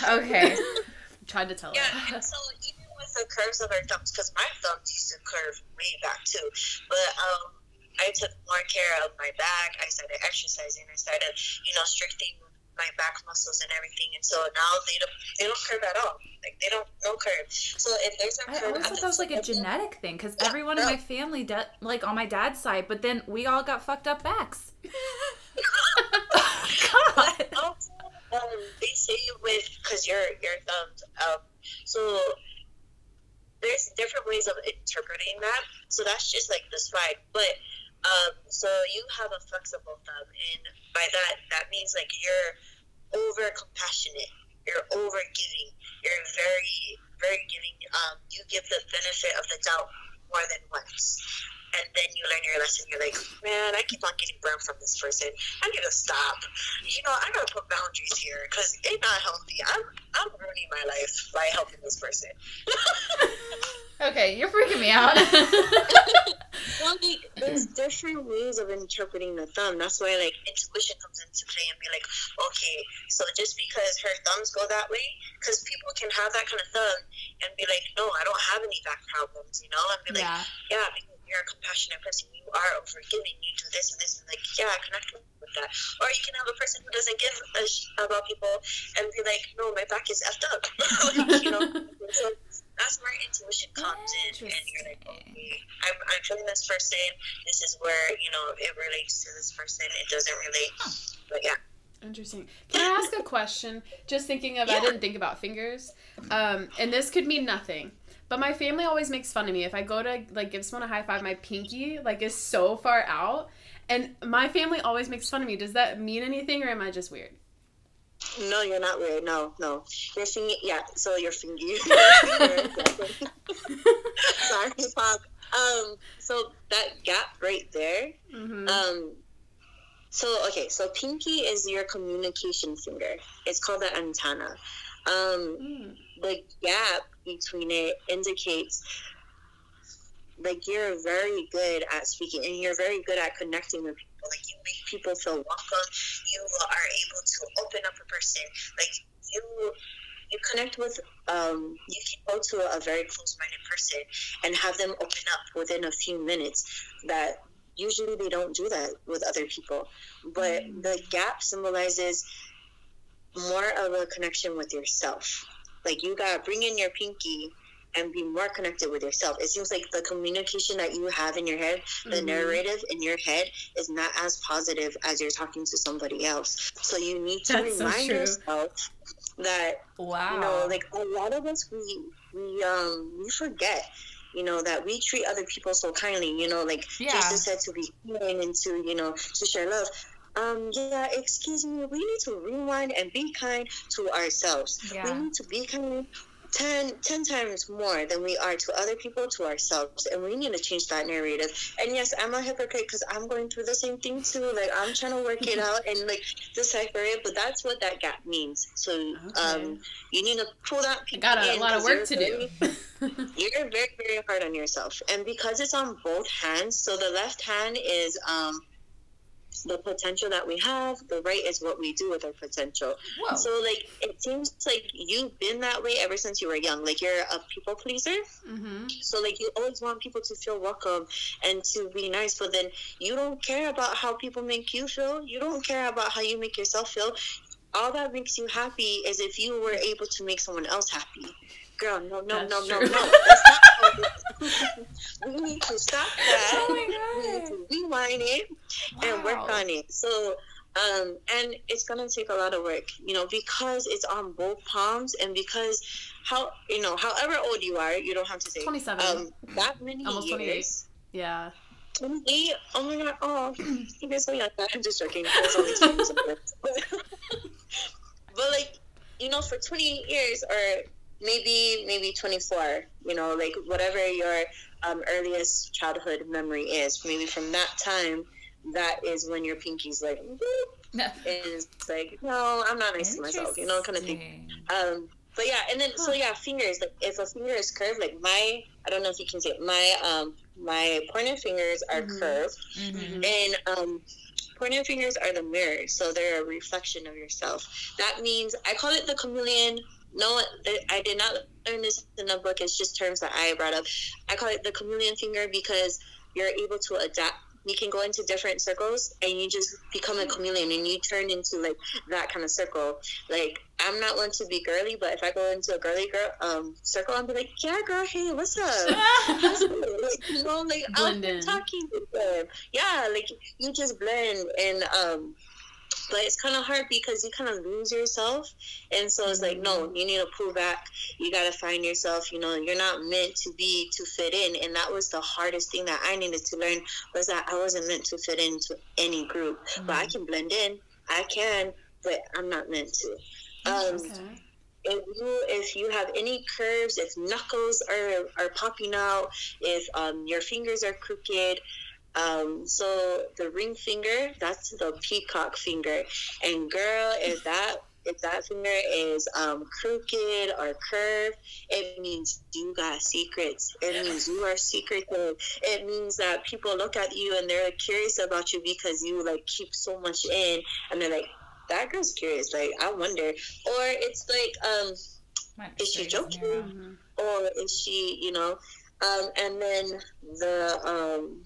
Okay. Tried to tell her. Yeah, her. and so even with the curves of our thumbs, because my thumbs used to curve way back too, but um, I took more care of my back. I started exercising. I started, you know, strengthening my back muscles and everything, and so now they don't they don't curve at all. Like they don't no curve. So if there's a I curve, always at thought that was like a genetic thing because Yeah, everyone in my family, de- like on my dad's side, but then we all got fucked up backs. God. also, um, they say with because your your thumbs, um, so there's different ways of interpreting that. So that's just like the slide, but um, so you have a flexible thumb, and by that that means like you're over compassionate, you're over giving, you're very very giving. Um, you give the benefit of the doubt more than once. And then you learn your lesson. You're like, man, I keep on getting burned from this person. I need to stop you know, I gotta put boundaries here because it's not healthy. I'm I'm ruining my life by helping this person. Okay, you're freaking me out. Well, like, there's different ways of interpreting the thumb. That's why like intuition comes into play and be like, okay, so just because her thumbs go that way, because people can have that kind of thumb and be like, no, I don't have any back problems, you know, and be like, yeah. yeah, because you're a compassionate person, you are overgiving, you do this and this, and like, yeah, I connect with that. Or you can have a person who doesn't give a sh- about people and be like, no, my back is effed up, like, you know. So that's where intuition comes in, and you're like, okay, I'm, I'm feeling this person. This is where you know it relates to this person. It doesn't relate, but yeah. Interesting. Can I ask a question? Just thinking of, I didn't think about fingers. Um, and this could mean nothing. But my family always makes fun of me if I go to like give someone a high five. My pinky like is so far out, and my family always makes fun of me. Does that mean anything, or am I just weird? No, you're not weird. No, no. Your finger, yeah. So your finger. your finger. Sorry, Pop. Um. So that gap right there. Mm-hmm. Um. So okay. So pinky is your communication finger. It's called the antenna. Um. Mm. The gap between it indicates like you're very good at speaking and you're very good at connecting with people. Like you make people feel welcome. You are able to open up a person. Like you you connect with um you can go to a very close minded person and have them open up within a few minutes that usually they don't do that with other people. But the gap symbolizes more of a connection with yourself. Like you gotta bring in your pinky and be more connected with yourself. It seems like the communication that you have in your head, the Mhm. narrative in your head, is not as positive as you're talking to somebody else. So you need to That's remind true. yourself that Wow. you know, like a lot of us we we um we forget. You know that we treat other people so kindly. You know, like Yeah. Jesus said to be kind and to you know to share love. Um, yeah, excuse me. We need to rewind and be kind to ourselves. We need to be kind 10, 10 times more than we are to other people, to ourselves. And we need to change that narrative. And yes, I'm a hypocrite because I'm going through the same thing too. Like, I'm trying to work it out and, like, decipher it. But that's what that gap means. So, um, you need to pull that I got a in lot of work to you're do. you're very, very hard on yourself. And because it's on both hands, so the left hand is, um, the potential that we have. The right is what we do with our potential. Whoa. So like it seems like you've been that way ever since you were young. Like you're a people pleaser. Mm-hmm. So like you always want people to feel welcome and to be nice, but then you don't care about how people make you feel. You don't care about how you make yourself feel. All that makes you happy is if you were able to make someone else happy. Girl, no, no, That's no, no, true. no. That's not how it is. we need to stop that. Oh We need to rewind it and work Wow. on it. So, um, and it's gonna take a lot of work, you know, because it's on both palms and because how you know, however old you are, you don't have to say 27. um that many Almost 28. years. yeah. 28? Oh my god, oh you guys so young. I'm just joking. It's only 20 but, but like, you know, for 28 years or maybe maybe 24, you know, like whatever your um, earliest childhood memory is, maybe from that time, that is when your pinky's like, and it's like, no, I'm not nice to myself, you know, kind of thing. Um, but yeah, and then so yeah, fingers. Like if a finger is curved, like my, I don't know if you can see it. My um, my pointer fingers are Mhm. curved, Mhm. and um, pointer fingers are the mirror, so they're a reflection of yourself. That means I call it the chameleon. No, I did not learn this in the book. It's just terms that I brought up. I call it the chameleon finger because you're able to adapt. You can go into different circles and you just become a chameleon and you turn into like that kind of circle. Like I'm not one to be girly, but if I go into a girly girl um circle, I'll be like, yeah, girl, hey, what's up? like, you know, like I'm in. talking to them. Yeah, like you just blend and um but it's kind of hard because you kind of lose yourself. And so it's like no you need to pull back. You got to find yourself you know you're not meant to be to fit in. And that was the hardest thing that i needed to learn was that i wasn't meant to fit into any group. But i can blend in. I can but i'm not meant to. Um, Okay. if you if you have any curves, if knuckles are are popping out, if um, your fingers are crooked, um, so the ring finger that's the peacock finger, and girl, if that if that finger is um, crooked or curved, it means you got secrets. It means you are secretive. It means that people look at you and they're curious about you because you like keep so much in, and they're like, "That girl's curious." Like, I wonder. Or it's like, um, Might Is she joking? narrow. Mhm. or is she, you know? Um, and then the um,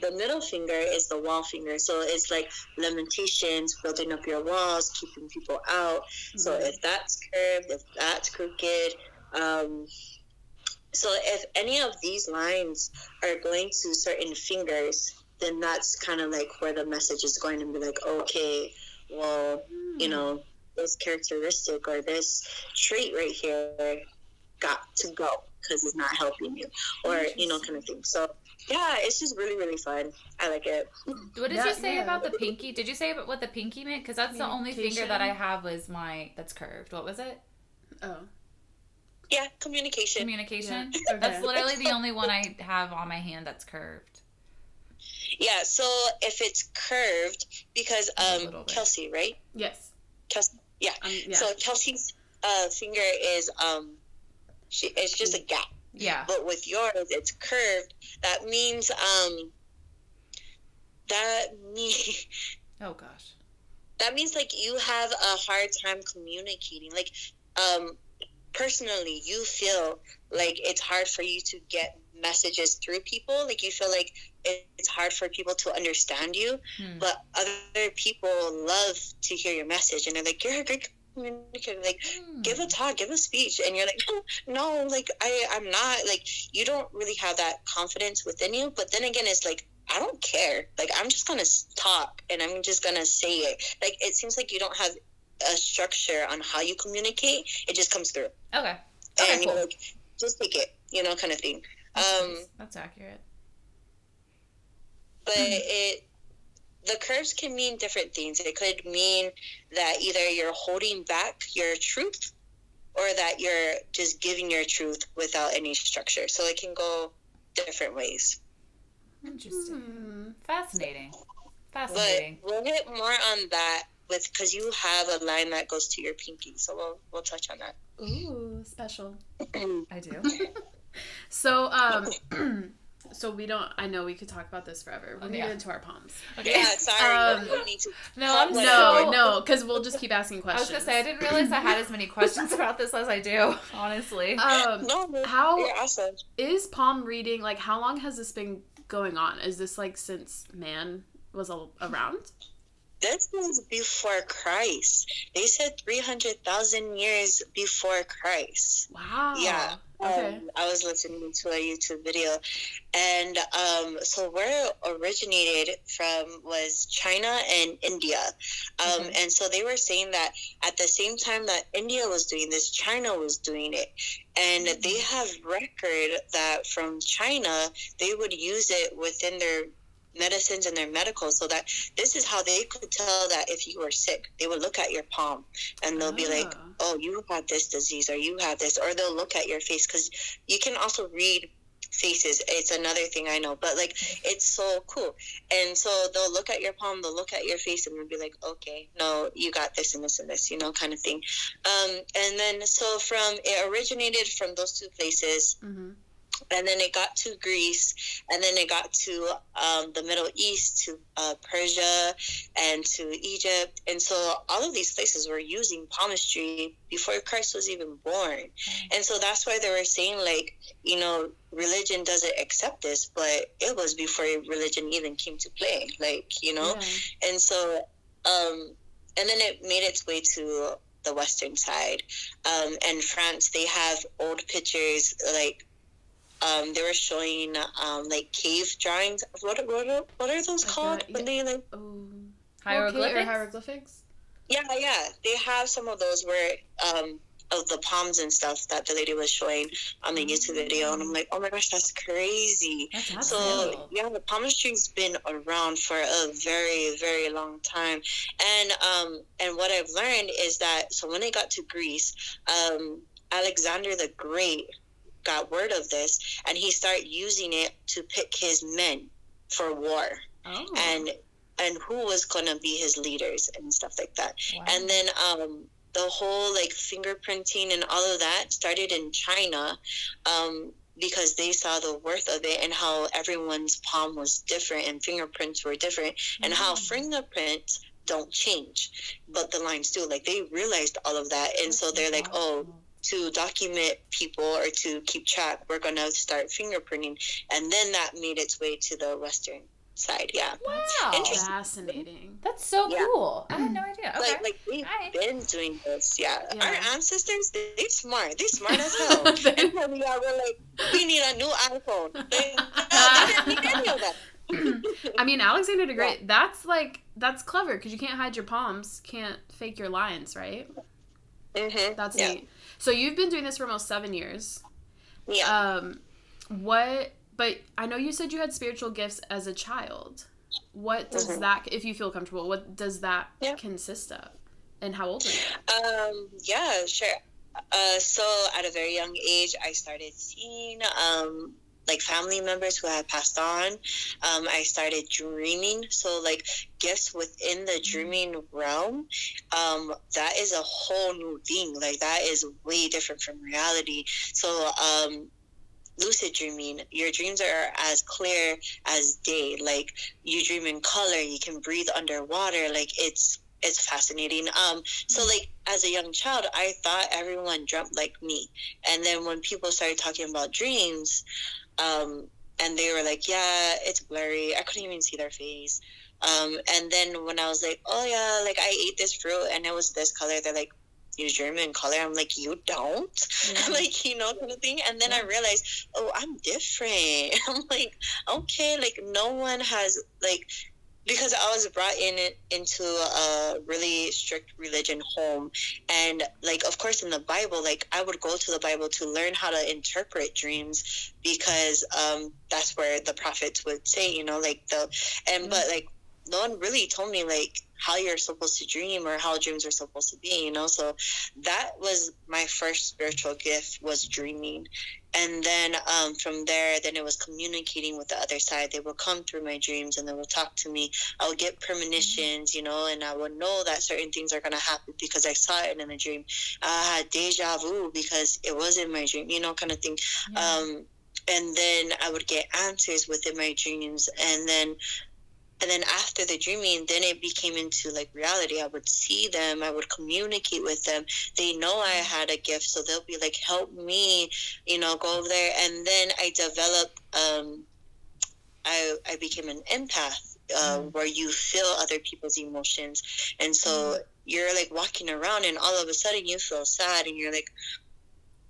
the middle finger is the wall finger. So it's like lamentations, building up your walls, keeping people out. So Mhm. if that's curved, if that's crooked, um, so if any of these lines are going to certain fingers, then that's kind of like where the message is going to be like, okay, well, you know, this characteristic or this trait right here got to go because it's not helping you, or you know, kind of thing. So yeah, it's just really really fun. I like it. What did Yeah, you say yeah. about the pinky? Did you say about what the pinky meant? Because that's the only finger that I have was my that's curved. What was it? Oh. Yeah, communication. Communication. Yeah. Okay. That's literally the only one I have on my hand that's curved. Yeah, so if it's curved, because um. Kelsey, right? Yes. Kelsey, yeah. Um, yeah. So Kelsey's uh, finger is um, she it's just a gap. Yeah. but with yours it's curved that means um that me Oh gosh. that means like you have a hard time communicating like um personally you feel like it's hard for you to get messages through people like you feel like it's hard for people to understand you Hmm. but other people love to hear your message and they're like you're a great communicator like Hmm. give a talk, give a speech, and you're like, no, like I, I'm not like you don't really have that confidence within you. But then again, it's like I don't care. Like I'm just gonna talk and I'm just gonna say it. Like it seems like you don't have a structure on how you communicate. It just comes through, Okay. and Okay, you're cool. like, just take it, you know, kind of thing. That's Um, nice. That's accurate. but it the curves can mean different things. It could mean that either you're holding back your truth or that you're just giving your truth without any structure. So it can go different ways. Interesting. Hmm. Fascinating. But Fascinating. we'll hit more on that with because you have a line that goes to your pinky. So we'll we'll touch on that. Ooh, special. I do. So, um, so we don't. I know we could talk about this forever. We're gonna get into our palms. Okay. Yeah, sorry. Um, you need to No, I'm No, No, so- no, because we'll just keep asking questions. I was gonna say I didn't realize I had as many questions about this as I do. Honestly. Um, No, no, How- you're awesome. is palm reading like? How long has this been going on? Is this like since man was a- around? This was before Christ. They said 300,000 years before Christ. Wow. Yeah. Okay. Um, I was listening to a YouTube video, and um, so where it originated from was China and India, um, Okay. and so they were saying that at the same time that India was doing this, China was doing it, and Mm-hmm. they have record that from China they would use it within their medicines and their medical so that this is how they could tell that if you were sick they would look at your palm and they'll be like Ah. oh, you have this disease or you have this, or they'll look at your face because you can also read faces. It's another thing I know, but like it's so cool. And so they'll look at your palm, they'll look at your face, and they'll be like, okay, no, you got this and this and this, you know, kind of thing. Um, and then so from it originated from those two places Mhm. And then it got to Greece, and then it got to um, the Middle East, to uh, Persia, and to Egypt, and so all of these places were using palmistry before Christ was even born, and so that's why they were saying like, you know, religion doesn't accept this, but it was before religion even came to play, like you know, Yeah. and so, um, and then it made its way to the western side. Um, and France, they have old pictures like um, they were showing um, like cave drawings. What are- what are, what are those Like, called? uh, when they like Oh. Hieroglyphics? Okay, hieroglyphics. yeah yeah they have some of those where um, of the palms and stuff that the lady was showing on the YouTube video, and I'm like, oh my gosh, that's crazy. That's So fascinating. yeah, the palmistry's been around for a very, very long time, and um, and what I've learned is that so when they got to Greece, um, Alexander the Great got word of this, and he started using it to pick his men for war, Oh. and and who was gonna be his leaders and stuff like that. Wow. And then um, the whole like fingerprinting and all of that started in China um, because they saw the worth of it and how everyone's palm was different and fingerprints were different and how Mm. fingerprints don't change, but the lines do. Like they realized all of that, and so they're like, oh, to document people or to keep track, we're gonna start fingerprinting, and then that made its way to the western side. Yeah, Wow. Interesting. Fascinating. That's so Yeah. cool. I had no idea. Okay. like like they've Alright. been doing this. Yeah, Yeah. our ancestors, they, they smart. They smart as hell. And here we are, we're like, we need a new iPhone. They, no, they didn't need any of that. I mean, Alexander the Great. That's like that's clever because you can't hide your palms, can't fake your lines, right? hmm That's yeah. neat. So you've been doing this for almost seven years. Yeah. Um, what? But I know you said you had spiritual gifts as a child. What does Mhm. that, if you feel comfortable, what does that Yeah. consist of? And how old are you? Um, yeah, sure. Uh, so at a very young age, I started seeing um, like family members who had passed on. Um, I started dreaming. So like gifts within the dreaming realm, um, that is a whole new thing. Like that is way different from reality. So um, lucid dreaming, your dreams are as clear as day. Like you dream in color, you can breathe underwater. Like it's it's fascinating. Um, so like as a young child, I thought everyone dreamt like me, and then when people started talking about dreams, um, and they were like, "Yeah, it's blurry. I couldn't even see their face." Um, and then when I was like, "Oh yeah, like I ate this fruit and it was this color," they're like, "You in color." I'm like, "You don't." Yeah. like you know kind of thing and then i realized oh i'm different i'm like okay like no one has like because i was brought in into a really strict religion home. And like of course in the bible like i would go to the bible to learn how to interpret dreams because um that's where the prophets would say you know like the and but like no one really told me like how you're supposed to dream or how dreams are supposed to be you know? So that was my first spiritual gift was dreaming. And then um, from there then it was communicating with the other side. They would come through my dreams and they would talk to me. I would get premonitions you know and i would know that certain things are going to happen because i saw it in a dream. I had deja vu because it was in my dream you know kind of thing. Yeah. um, and then I would get answers within my dreams, and then and then after the dreaming then it became into like reality i would see them i would communicate with them they know i had a gift so they'll be like help me you know go over there and then i developed um i i became an empath uh, mm. where you feel other people's emotions and so mm. you're like walking around and all of a sudden you feel sad and you're like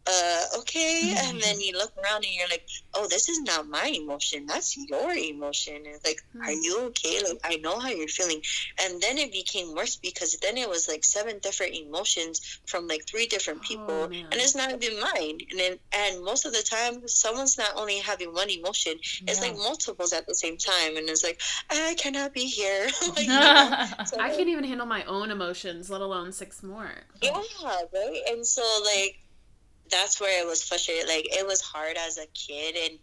uh, okay. And then you look around and you're like, oh, this is not my emotion. That's your emotion. And it's like, are hmm. you okay? Like, I know how you're feeling. And then it became worse because then it was like seven different emotions from like three different oh, people. Oh, and it's not even mine. And then, and most of the time, someone's not only having one emotion, yeah. it's like multiples at the same time. And it's like, I cannot be here. like, so, I can't even handle my own emotions, let alone six more. Yeah, right? And so, like, that's where it was frustrated. Like it was hard as a kid and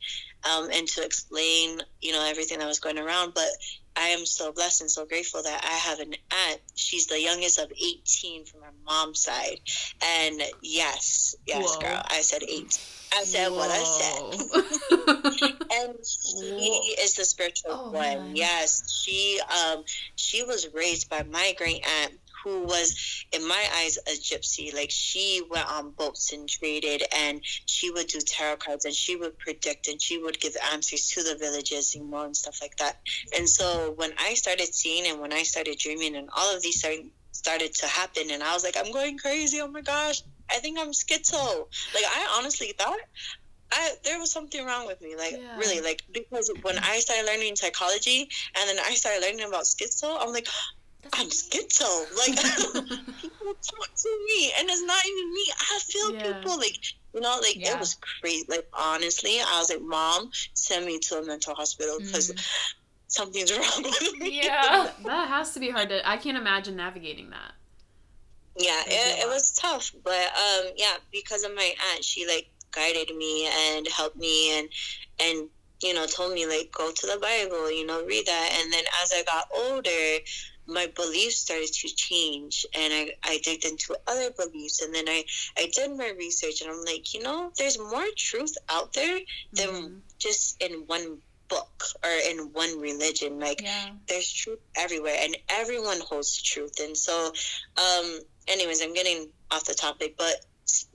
um and to explain, you know, everything that was going around. But I am so blessed and so grateful that I have an aunt. She's the youngest of 18 from my mom's side. And yes, yes, Whoa. girl, I said eight. I said Whoa. what I said. and she Whoa. is the spiritual oh, one. Man. Yes, she um she was raised by my great aunt who was in my eyes a gypsy. Like she went on boats and traded and she would do tarot cards and she would predict and she would give answers to the villages and more and stuff like that. And so when i started seeing and when i started dreaming and all of these started, started to happen and i was like i'm going crazy. Oh my gosh. I think i'm schizo. Like i honestly thought I, there was something wrong with me, like yeah. really, like because when I started learning psychology and then I started learning about schizo, I'm like, I'm schizo. Like people talk to me, and it's not even me. I feel yeah. people like you know, like yeah. it was crazy. Like honestly, I was like, "Mom, send me to a mental hospital because mm. something's wrong with me." Yeah, that has to be hard to. I can't imagine navigating that. Yeah, it, it was tough, but um, yeah, because of my aunt, she like guided me and helped me and and you know told me like go to the Bible, you know, read that, and then as I got older my beliefs started to change and I, I digged into other beliefs and then I, I did my research and I'm like, you know, there's more truth out there than mm-hmm. just in one book or in one religion. Like yeah. there's truth everywhere and everyone holds truth. And so um anyways, I'm getting off the topic, but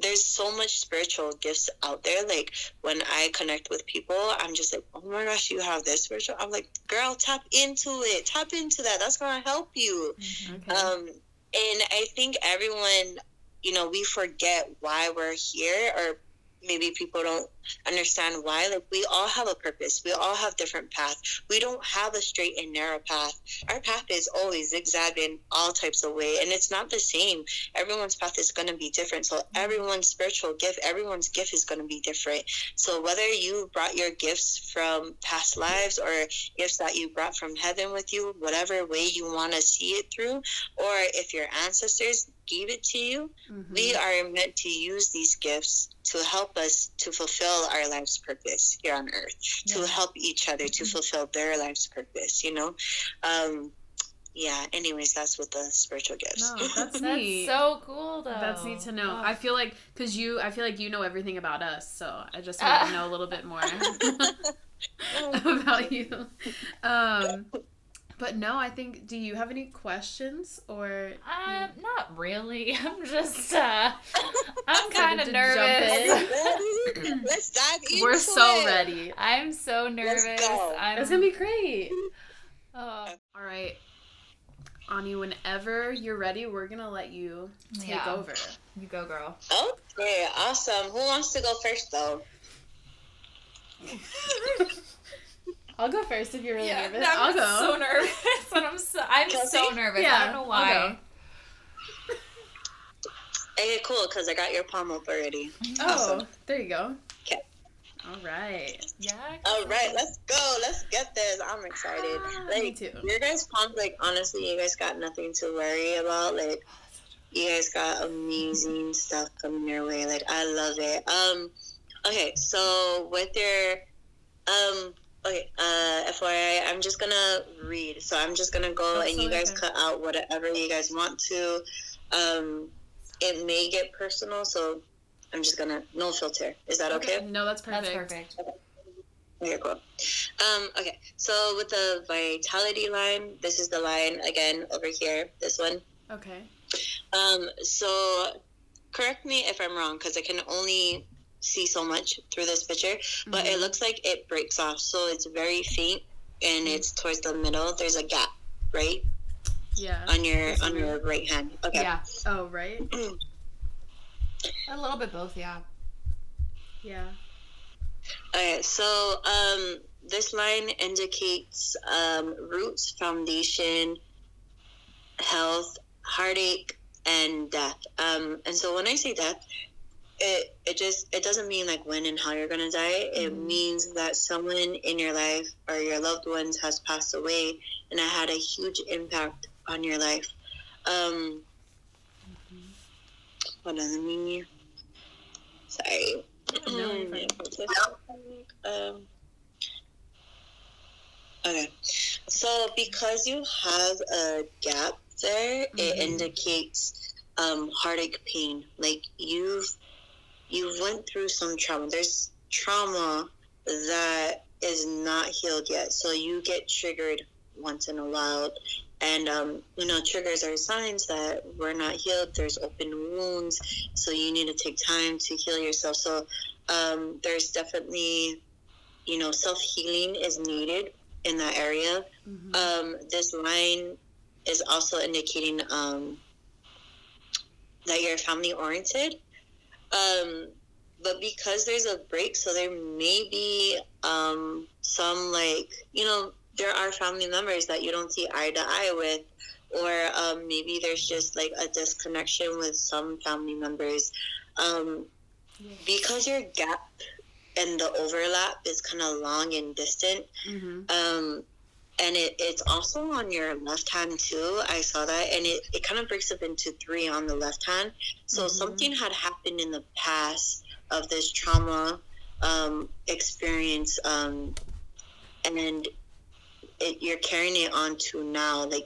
there's so much spiritual gifts out there. Like when I connect with people, I'm just like, oh my gosh, you have this spiritual. I'm like, girl, tap into it. Tap into that. That's gonna help you. Mm-hmm. Okay. Um, and I think everyone, you know, we forget why we're here or maybe people don't understand why. Like we all have a purpose. We all have different paths. We don't have a straight and narrow path. Our path is always zigzag in all types of way and it's not the same. Everyone's path is going to be different. So mm-hmm. everyone's spiritual gift everyone's gift is going to be different. So whether you brought your gifts from past lives or gifts that you brought from heaven with you whatever way you want to see it through or if your ancestors gave it to you mm-hmm. we are meant to use these gifts to help us to fulfill our life's purpose here on earth, yeah. to help each other to mm-hmm. fulfill their life's purpose, you know? Um, yeah, anyways, that's what the spiritual gifts. No, that's neat. That's so cool, though. That's neat to know. I feel like, because you, I feel like you know everything about us, so I just want to know a little bit more about you. Um, but no, I think. Do you have any questions or? Um, not really. I'm just. uh I'm kind of nervous. Let's dive into We're so it. ready. I'm so nervous. Let's go. I'm... It's gonna be great. Oh. All right, Ani. Whenever you're ready, we're gonna let you take yeah. over. You go, girl. Okay, awesome. Who wants to go first, though? I'll go first if you're really yeah, nervous. I'm I'll go. so nervous. I'm so I'm so nervous. Yeah, I don't know why. Okay, cool, because I got your palm up already. Oh, awesome. there you go. Okay. All right. Yeah. All right, let's go. Let's get this. I'm excited. Ah, like, me too. Your guys' palms, like, honestly, you guys got nothing to worry about. Like, you guys got amazing stuff coming your way. Like, I love it. Um, okay, so with your, um, Okay, uh, FYI, I'm just gonna read. So I'm just gonna go That's and you guys okay. cut out whatever you guys want to. Um, it may get personal, so I'm just gonna no filter. Is that okay? okay? No, that's perfect. That's perfect. Okay. Okay, cool. Um, okay, so with the vitality line, this is the line again over here. This one. Okay. Um, so correct me if I'm wrong because I can only see so much through this picture, but Mhm. it looks like it breaks off. So it's very faint and it's towards the middle. There's a gap, right, Yeah. on your on your right hand. Okay. Yeah, Oh, right. a little bit both. Yeah. Yeah. Okay, so um, this line indicates um, roots, foundation, health, heartache, and death. Um, and so when I say death, it it just it doesn't mean like when and how you're gonna die. It Mhm. means that someone in your life or your loved ones has passed away, and it had a huge impact on your life. Um, hold on, let me. Sorry. No. Um, okay. So because you have a gap there, it Mhm. indicates um, heartache pain. Like you've you went through some trauma. There's trauma that is not healed yet. So you get triggered once in a while. And, um, you know, triggers are signs that we're not healed. There's open wounds. So you need to take time to heal yourself. So um, there's definitely, you know, self healing is needed in that area. Mhm. Um, this line is also indicating um, that you're family oriented. Um, but because there's a break, so there may be um, some like you know there are family members that you don't see eye to eye with, or um, maybe there's just like a disconnection with some family members. Um, because your gap and the overlap is kind of long and distant, Mhm. um, and it, it's also on your left hand too. I saw that, and it, it kind of breaks up into three on the left hand. So Mhm. something had happened in the past of this trauma um, experience, um, and it, you're carrying it on to now. Like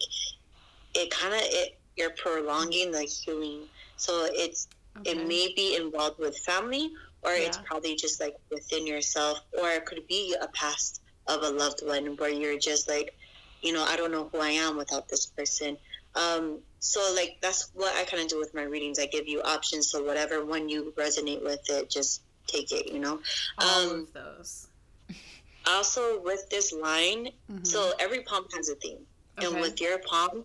it kind of it you're prolonging the healing. So it's Okay. it may be involved with family or it's probably just like within yourself or it could be a past of a loved one where you're just like you know i don't know who i am without this person. Um so like that's what i kind of do with my readings. I give you options so whatever one you resonate with it just take it you know? All um, of those. also with this line Mhm. so every palm has a theme. And with your palm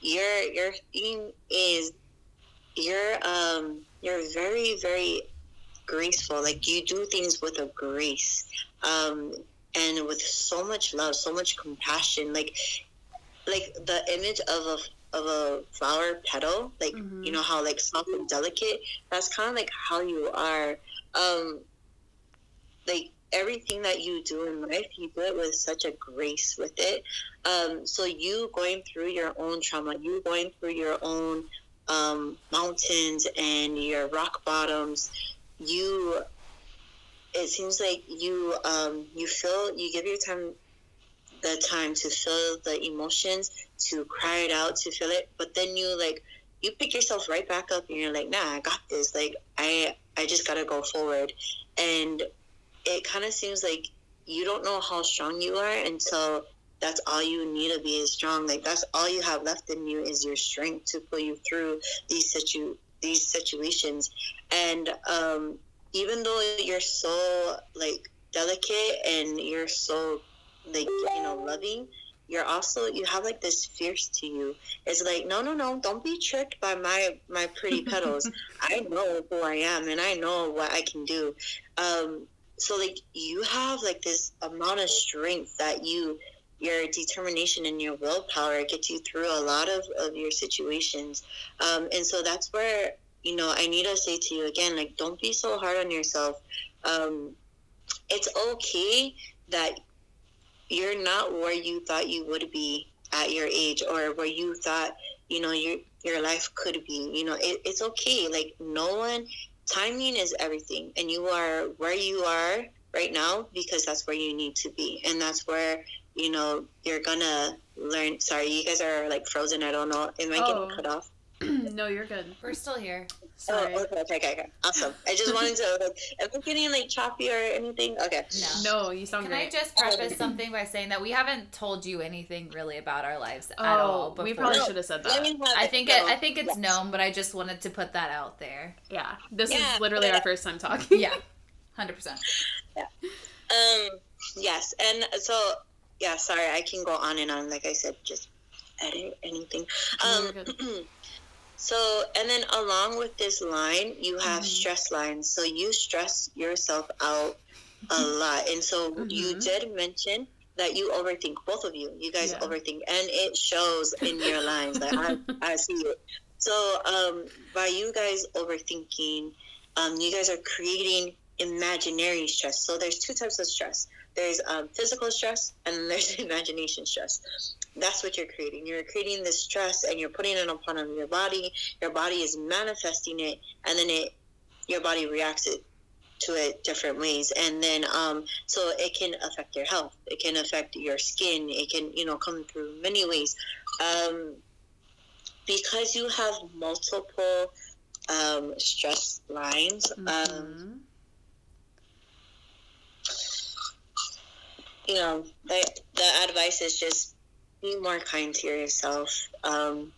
your your theme is you're um you're very very graceful. Like you do things with a grace. Um and with so much love so much compassion like like the image of a of a flower petal like Mhm. you know how like soft and delicate that's kind of like how you are um like everything that you do in life you do it with such a grace with it um so you going through your own trauma you going through your own um mountains and your rock bottoms you it seems like you um you feel you give your time the time to feel the emotions to cry it out to feel it but then you like you pick yourself right back up and you're like nah i got this. Like i i just gotta go forward. And it kind of seems like you don't know how strong you are until that's all you need to be is strong. Like that's all you have left in you is your strength to pull you through these situ these situations. And um even though you're so like delicate and you're so like you know loving you're also you have like this fierce to you. It's like no no no don't be tricked by my my pretty petals i know who i am and i know what i can do. Um so like you have like this amount of strength that you your determination and your willpower gets you through a lot of, of your situations. Um, and so that's where you know i need to say to you again like don't be so hard on yourself. Um, it's okay that you're not where you thought you would be at your age or where you thought you know your your life could be you know it, it's okay. Like no one timing is everything and you are where you are right now because that's where you need to be and that's where you know you're gonna learn. Sorry you guys are like frozen. I don't know. Am i Oh. getting cut off no, you're good. We're still here. Sorry. Oh, okay, okay, okay, okay. Awesome. I just wanted to, like, am I getting, like, choppy or anything? Okay. No. No, you sound Can I just preface something by saying that we haven't told you anything really about our lives oh, at all before. we probably No, should have said Let that. me have I think it, I think it's Yes. known, but I just wanted to put that out there. Yeah, this Yeah, is literally yeah. our first time talking. Yeah, hundred percent. Yeah. Um, yes, and so yeah, sorry, I can go on and on. Like I said, just edit anything. No, Um, you're good. so and then along with this line, you have Mhm. stress lines. So you stress yourself out a lot, and so you Mhm. did mention that you overthink. Both of you, you guys Yeah. overthink, and it shows in your lines. Like I, I see it. So um, by you guys overthinking, um, you guys are creating imaginary stress. So there's two types of stress. There's um, physical stress and then there's imagination stress. That's what you're creating. You're creating this stress and you're putting it upon your body. Your body is manifesting it, and then it, your body reacts it to it different ways, and then um, so it can affect your health. It can affect your skin. It can you know come through many ways. Um, because you have multiple um, stress lines. Um, Mhm. you know, the, the advice is just be more kind to yourself. Um,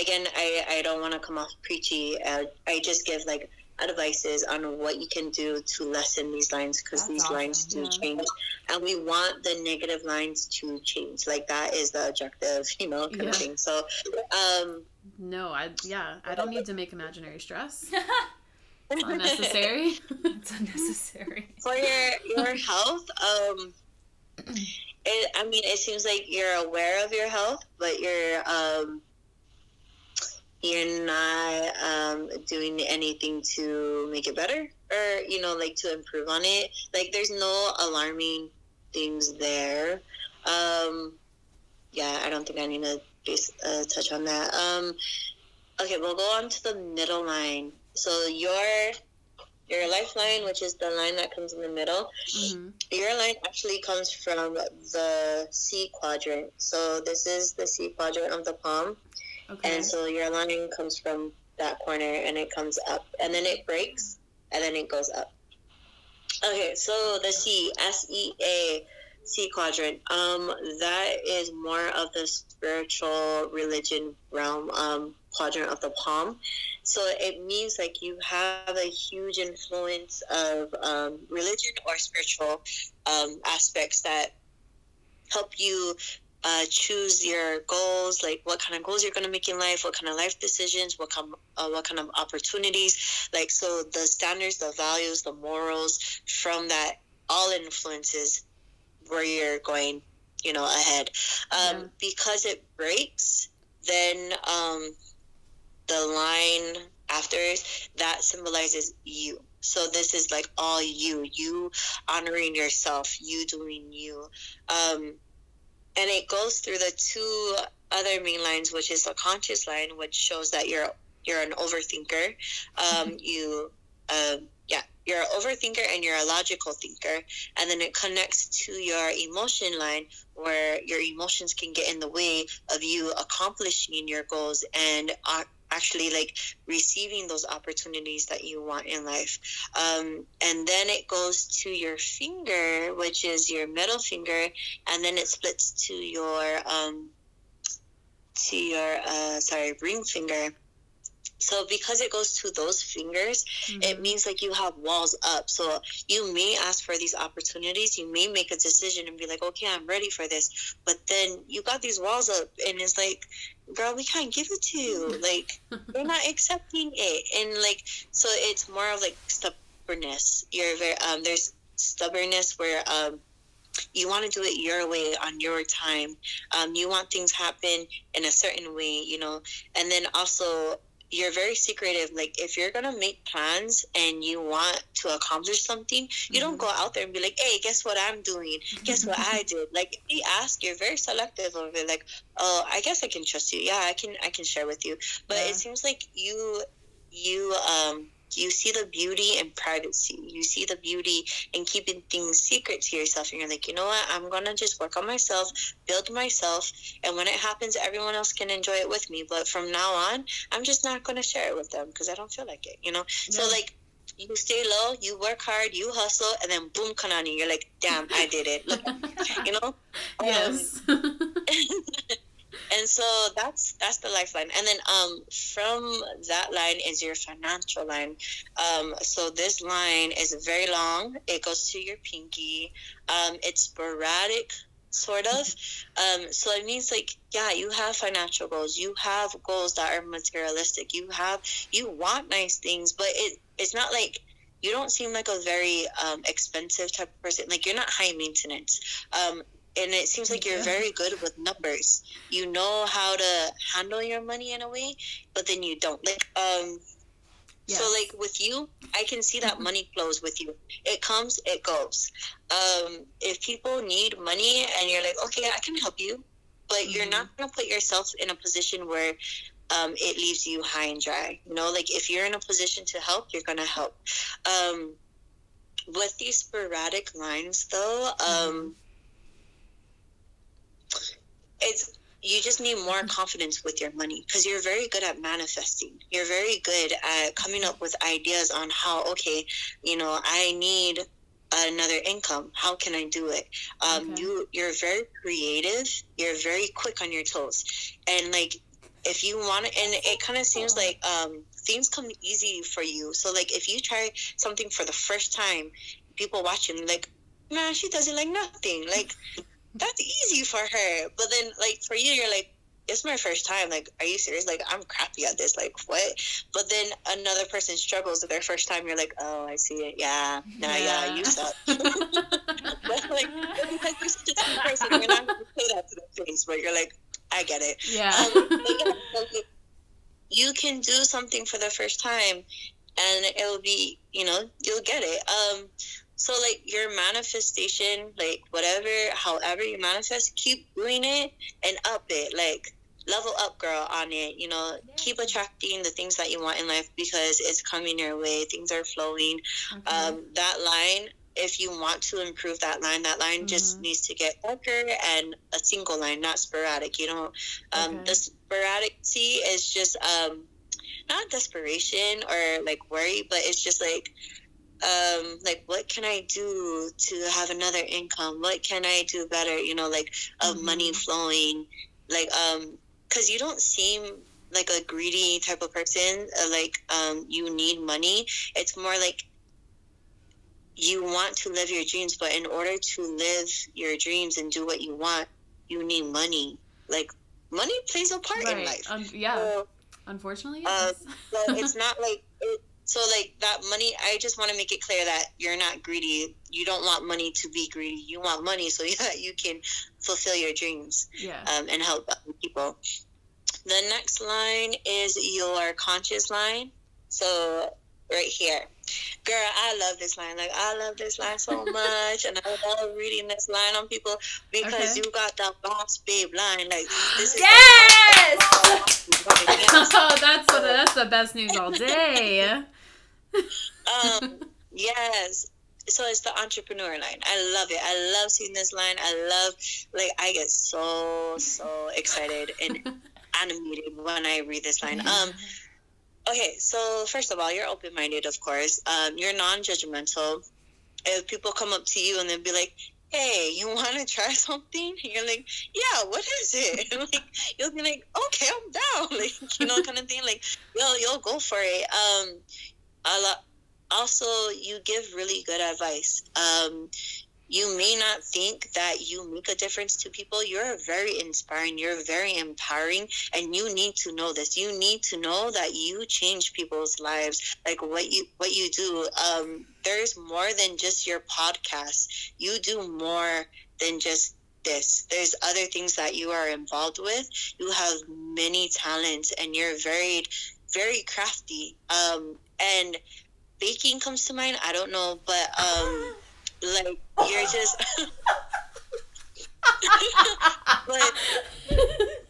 again, I, I don't want to come off preachy. Uh, I just give like advices on what you can do to lessen these lines because these awesome. lines do Yeah. change. And we want the negative lines to change. Like that is the objective, you know, kind Yeah. of thing. So, um, No, I yeah, I don't need to make imaginary stress. It's unnecessary. it's unnecessary. for your your health um it, i mean it seems like you're aware of your health but you're um you're not um doing anything to make it better or you know like to improve on it. Like there's no alarming things there. Um yeah i don't think i need to base, uh, touch on that. Um okay we'll go on to the middle line. So your your lifeline, which is the line that comes in the middle, Mhm. your line actually comes from the C quadrant. So this is the C quadrant of the palm, Okay. and so your line comes from that corner and it comes up, and then it breaks, and then it goes up. Okay, so the C S E A C quadrant. Um, that is more of the spiritual religion realm um, quadrant of the palm. So it means like you have a huge influence of um, religion or spiritual um, aspects that help you uh, choose your goals, like what kind of goals you're going to make in life, what kind of life decisions, what kind, uh, what kind of opportunities. Like so, the standards, the values, the morals from that all influences where you're going, you know, ahead. Um, Yeah. Because it breaks, then um, the line after that symbolizes you. So this is like all you, you honoring yourself, you doing you. Um, and it goes through the two other main lines, which is the conscious line, which shows that you're you're an overthinker. Um, you, um, yeah, you're an overthinker and you're a logical thinker. And then it connects to your emotion line, where your emotions can get in the way of you accomplishing your goals and uh, actually like receiving those opportunities that you want in life. Um, and then it goes to your finger, which is your middle finger, and then it splits to your um, to your uh, sorry ring finger. So because it goes to those fingers, it Mhm. means like you have walls up. So you may ask for these opportunities. You may make a decision and be like, okay, I'm ready for this. But then you got these walls up, and it's like, girl, we can't give it to you. Like, you're not accepting it. And like, so it's more of like stubbornness. You're very, um, there's stubbornness where, um, you want to do it your way on your time. Um, you want things happen in a certain way, you know. And then also, you're very secretive. Like if you're gonna make plans and you want to accomplish something, you don't go out there and be like, "Hey, guess what I'm doing? Guess what I did?" Like if you ask, you're very selective of it. Like, "Oh, I guess I can trust you. Yeah, I can. I can share with you." But Yeah. it seems like you, you, um, you see the beauty in privacy. You see the beauty in keeping things secret to yourself. And you're like, you know what? I'm going to just work on myself, build myself. And when it happens, everyone else can enjoy it with me. But from now on, I'm just not going to share it with them because I don't feel like it, you know? Yeah. So, like, you stay low, you work hard, you hustle, and then boom, Kanani, you're like, damn, I did it. Look, you know? Yes. Um, and so that's that's the lifeline. And then um from that line is your financial line. Um so this line is very long. It goes to your pinky. Um it's sporadic sort of. Um so it means like yeah you have financial goals. You have goals that are materialistic. You have you want nice things but it it's not like you don't seem like a very um, expensive type of person. Like you're not high maintenance. Um and it seems like you're very good with numbers. You know how to handle your money in a way, but then you don't. Like um yes. so like with you, I can see that mm-hmm. money flows with you. It comes, it goes. Um if people need money and you're like, "Okay, I can help you." But mm-hmm. you're not going to put yourself in a position where um, it leaves you high and dry. You know, like if you're in a position to help, you're going to help. Um, with these sporadic lines, though, um, mm-hmm it's you just need more confidence with your money because you're very good at manifesting. You're very good at coming up with ideas on how, okay, you know, I need another income. How can I do it? Um, okay. You you're very creative. You're very quick on your toes, and like if you want and it kind of seems like um, things come easy for you. So like if you try something for the first time, people watching like, man, she does it like nothing. Like that's easy for her. But then, like, for you, you're like, it's my first time. Like, are you serious? Like, I'm crappy at this. Like, what? But then another person struggles with their first time. You're like, oh, I see it. Yeah. Nah, yeah, yeah you suck. but, like, because you're such a sweet person, you're not going to say that to their face, but you're like, I get it. Yeah. Um, yeah so you can do something for the first time and it'll be, you know, you'll get it. Um, so like your manifestation, like whatever, however you manifest, keep doing it and up it. Like level up, girl, on it. You know, keep attracting the things that you want in life because it's coming your way. Things are flowing. Um, that line, if you want to improve that line, that line mm-hmm. just needs to get darker and a single line, not sporadic. You know, um, okay. the sporadic C is just um, not desperation or like worry, but it's just like um, like what can I do to have another income? What can I do better? You know, like of mm-hmm. money flowing, like um, because you don't seem like a greedy type of person. Uh, like um, you need money. It's more like you want to live your dreams, but in order to live your dreams and do what you want, you need money. Like money plays a part right. in life. Um, yeah. So, Unfortunately, uh, yes. So it's not like it, so like that money, I just want to make it clear that you're not greedy. You don't want money to be greedy. You want money so that you can fulfill your dreams yeah. um, and help other people. The next line is your conscious line. So right here. Girl, I love this line. Like I love this line so much, and I love reading this line on people because okay. you got that boss babe line. Like this is yes. oh, that's that's the best news all day um, yes. So it's the entrepreneur line. I love it. I love seeing this line. I love, like, I get so, so excited and animated when I read this line. Um, okay, so first of all, you're open minded, of course. Um, you're non judgmental. If people come up to you and they'll be like, hey, you want to try something? And you're like, yeah, what is it? like, you'll be like, okay, I'm down. Like, you know, kind of thing. Like, you'll, you'll go for it. Um, also you give really good advice. Um, you may not think that you make a difference to people. You're very inspiring. You're very empowering. And you need to know this. You need to know that you change people's lives. Like what you what you do um, there's more than just your podcast. You do more than just this. There's other things that you are involved with. You have many talents and you're very very crafty. Um, and baking comes to mind. I don't know, but um, like you're just. but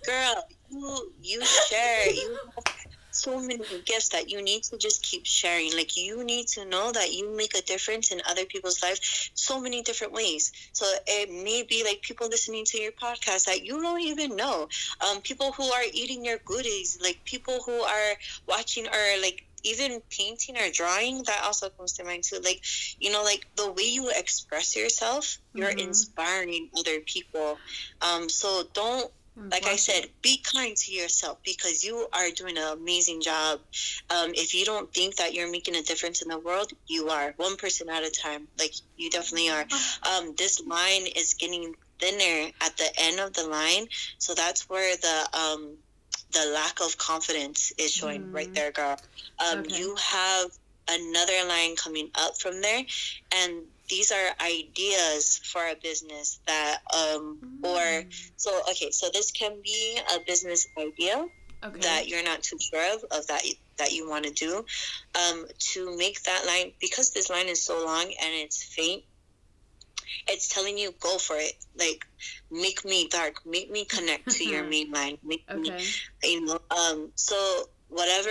girl, you you share you have so many gifts that you need to just keep sharing. Like you need to know that you make a difference in other people's lives so many different ways. So it may be like people listening to your podcast that you don't even know. Um, people who are eating your goodies, like people who are watching or like even painting or drawing that also comes to mind too like you know like the way you express yourself you're Mhm. inspiring other people um so don't like I said, be kind to yourself because you are doing an amazing job. Um, if you don't think that you're making a difference in the world, you are one person at a time. Like you definitely are. Um, this line is getting thinner at the end of the line, so that's where the um, the lack of confidence is showing Mm. right there, girl. Um, Okay. You have another line coming up from there, and these are ideas for a business that um, or Mm. so okay, so this can be a business idea okay. that you're not too sure of of that that you want to do. Um, to make that line because this line is so long and it's faint, it's telling you go for it. Like make me dark, make me connect to your main line, make me you know. Um, so whatever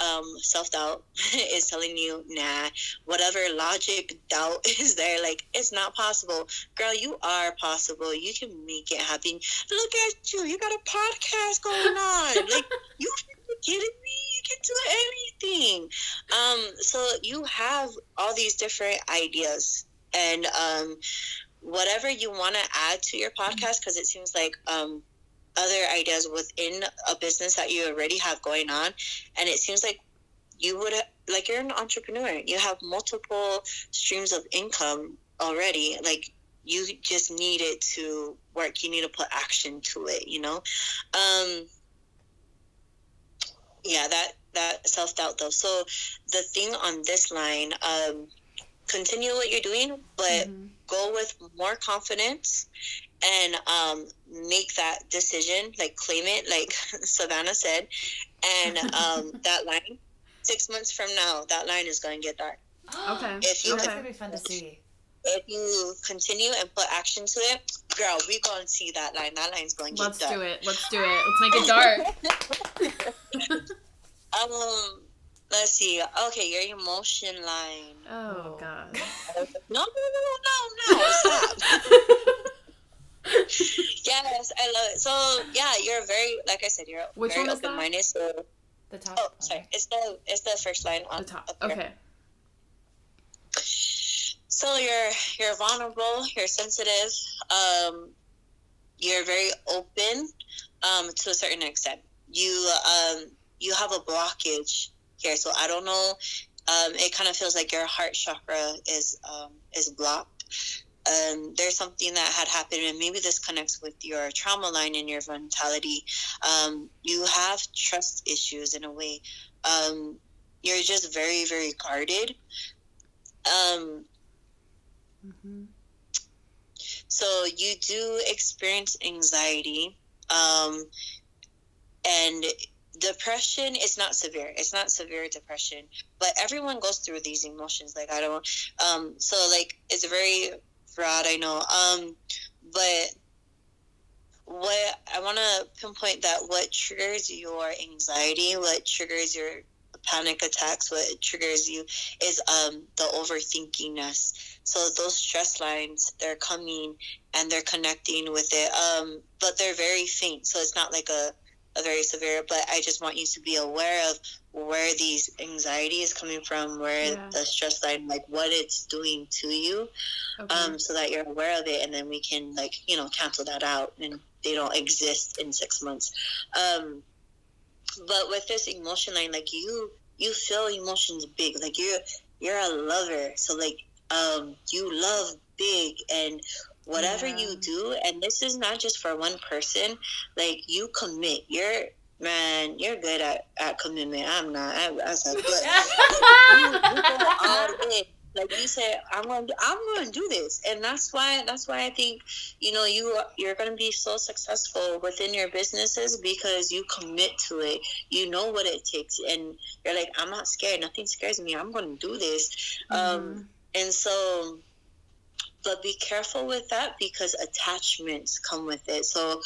um, self doubt is telling you, nah, whatever logic doubt is there, like it's not possible. Girl, you are possible. You can make it happen. Look at you. You got a podcast going on. like you kidding me? You can do anything. Um, so you have all these different ideas and um, whatever you want to add to your podcast, because it seems like um, other ideas within a business that you already have going on, and it seems like you would like you're an entrepreneur. You have multiple streams of income already. Like you just need it to work. You need to put action to it. You know. Um, yeah, that that self doubt though. So the thing on this line, um, continue what you're doing, but Mhm. go with more confidence and um, make that decision, like claim it, like Savannah said. And um, that line, six months from now, that line is going to get dark. Okay. If you That's gonna be fun to see. If you continue and put action to it, girl, we going to see that line. That line's going to get dark. Let's do it. Let's do it. Let's make it dark. Um, let's see. Okay, your emotion line. Oh Oh. god. No, no, no, no, no, stop. yes, I love it. So yeah, you're very like I said, you're Which very one is that? open minded. So The top. oh, sorry, it's the it's the first line on The top. Okay. So you're you're vulnerable. You're sensitive. Um, you're very open. Um, to a certain extent, you um you have a blockage here. So I don't know. Um, it kind of feels like your heart chakra is um is blocked. Um, there's something that had happened, and maybe this connects with your trauma line and your mentality. Um, you have trust issues in a way. Um, you're just very, very guarded. Um, Mhm. so you do experience anxiety um, and depression is not severe. It's not severe depression but everyone goes through these emotions like i don't um, so like it's very broad i know um, but what i want to pinpoint that what triggers your anxiety what triggers your panic attacks what triggers you is um, the overthinkingness. So those stress lines they're coming and they're connecting with it um, but they're very faint so it's not like a, a very severe but i just want you to be aware of where these anxiety is coming from where Yeah. the stress line like what it's doing to you Okay. um, so that you're aware of it and then we can like you know cancel that out and they don't exist in six months um, but with this emotion line like you you feel emotions big like you're you're a lover so like um, you love big and whatever Yeah. you do and this is not just for one person like you commit you're man you're good at, at commitment i'm not I, I said but you, you go all in. Like you said, I'm. To, I'm to do this, and that's why. That's why I think, you know, you you're to be so successful within your businesses because you commit to it. You know what it takes, and you're like, I'm not scared. Nothing scares me. I'm to do this. Um, Mhm. and so, but be careful with that because attachments come with it. So,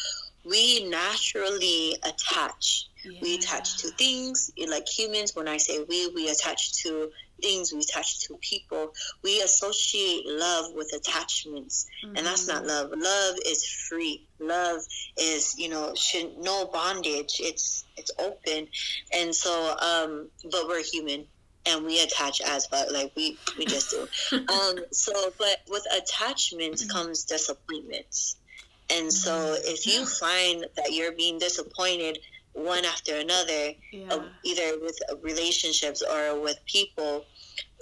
we naturally attach. Yeah. We attach to things like humans. When I say we, we attach to things, we attach to people. We associate love with attachments, and that's not Mhm. love. Love is free. Love is, you know, should no bondage. It's it's open, and so, um, but we're human. And we attach as but like we we just do. um. So, but with attachments Mhm. comes disappointments, and so Mhm. if you find that you're being disappointed one after another, Yeah. uh, either with uh, relationships or with people,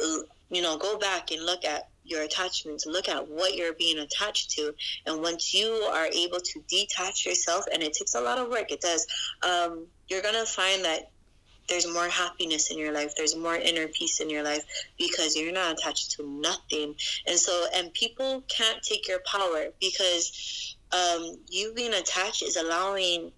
uh, you know, go back and look at your attachments, look at what you're being attached to. And once you are able to detach yourself, and it takes a lot of work, it does, um, you're going to find that there's more happiness in your life, there's more inner peace in your life because you're not attached to nothing. And so, and people can't take your power because um, you being attached is allowing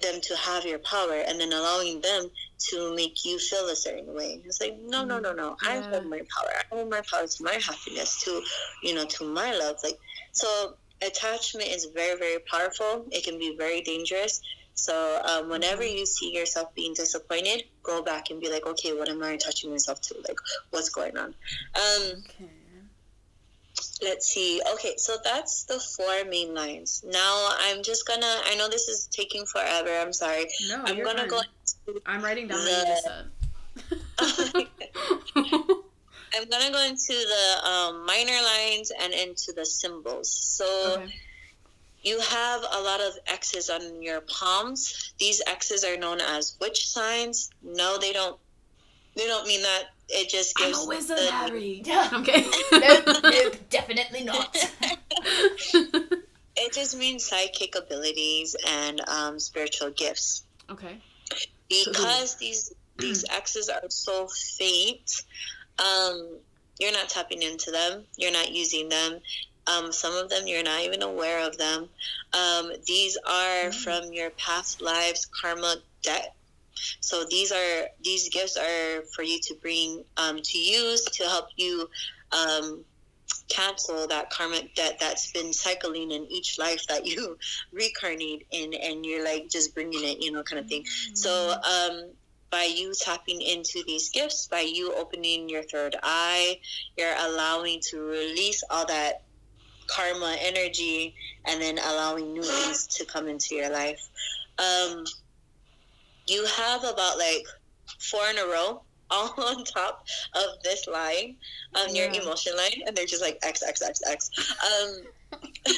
them to have your power and then allowing them to make you feel a certain way. It's like, no, no, no, no. I hold my power. I hold my power to my happiness, to, you know, to my love. Like, so attachment is very, very powerful. It can be very dangerous. So um, whenever you see yourself being disappointed, go back and be like, okay, what am I attaching myself to? Like, what's going on? Um, Okay. let's see. Okay, so that's the four main lines. Now I'm just gonna. I know this is taking forever. I'm sorry. No, I'm gonna fine. go. I'm writing down the- what you said. I'm gonna go into the um, minor lines and into the symbols. So okay. You have a lot of X's on your palms. These X's are known as witch signs. No, they don't. They don't mean that. It just I'm gives a wizard, the- Harry. Yeah. Okay. nope, nope, definitely not. It just means psychic abilities and um, spiritual gifts. okay. because these these X's are so faint, um, you're not tapping into them. You're not using them. Um, some of them you're not even aware of them. Um, these are Mm. from your past lives karma debt. So these are these gifts are for you to bring um, to use to help you um, cancel that karmic debt that's been cycling in each life that you reincarnate in, and you're like just bringing it, you know, kind of thing. So, um, by you tapping into these gifts, by you opening your third eye, you're allowing to release all that karma energy and then allowing new things to come into your life. Um, you have about like four in a row all on top of this line, um, your emotion line, and they're just like X, X, X, X. Um,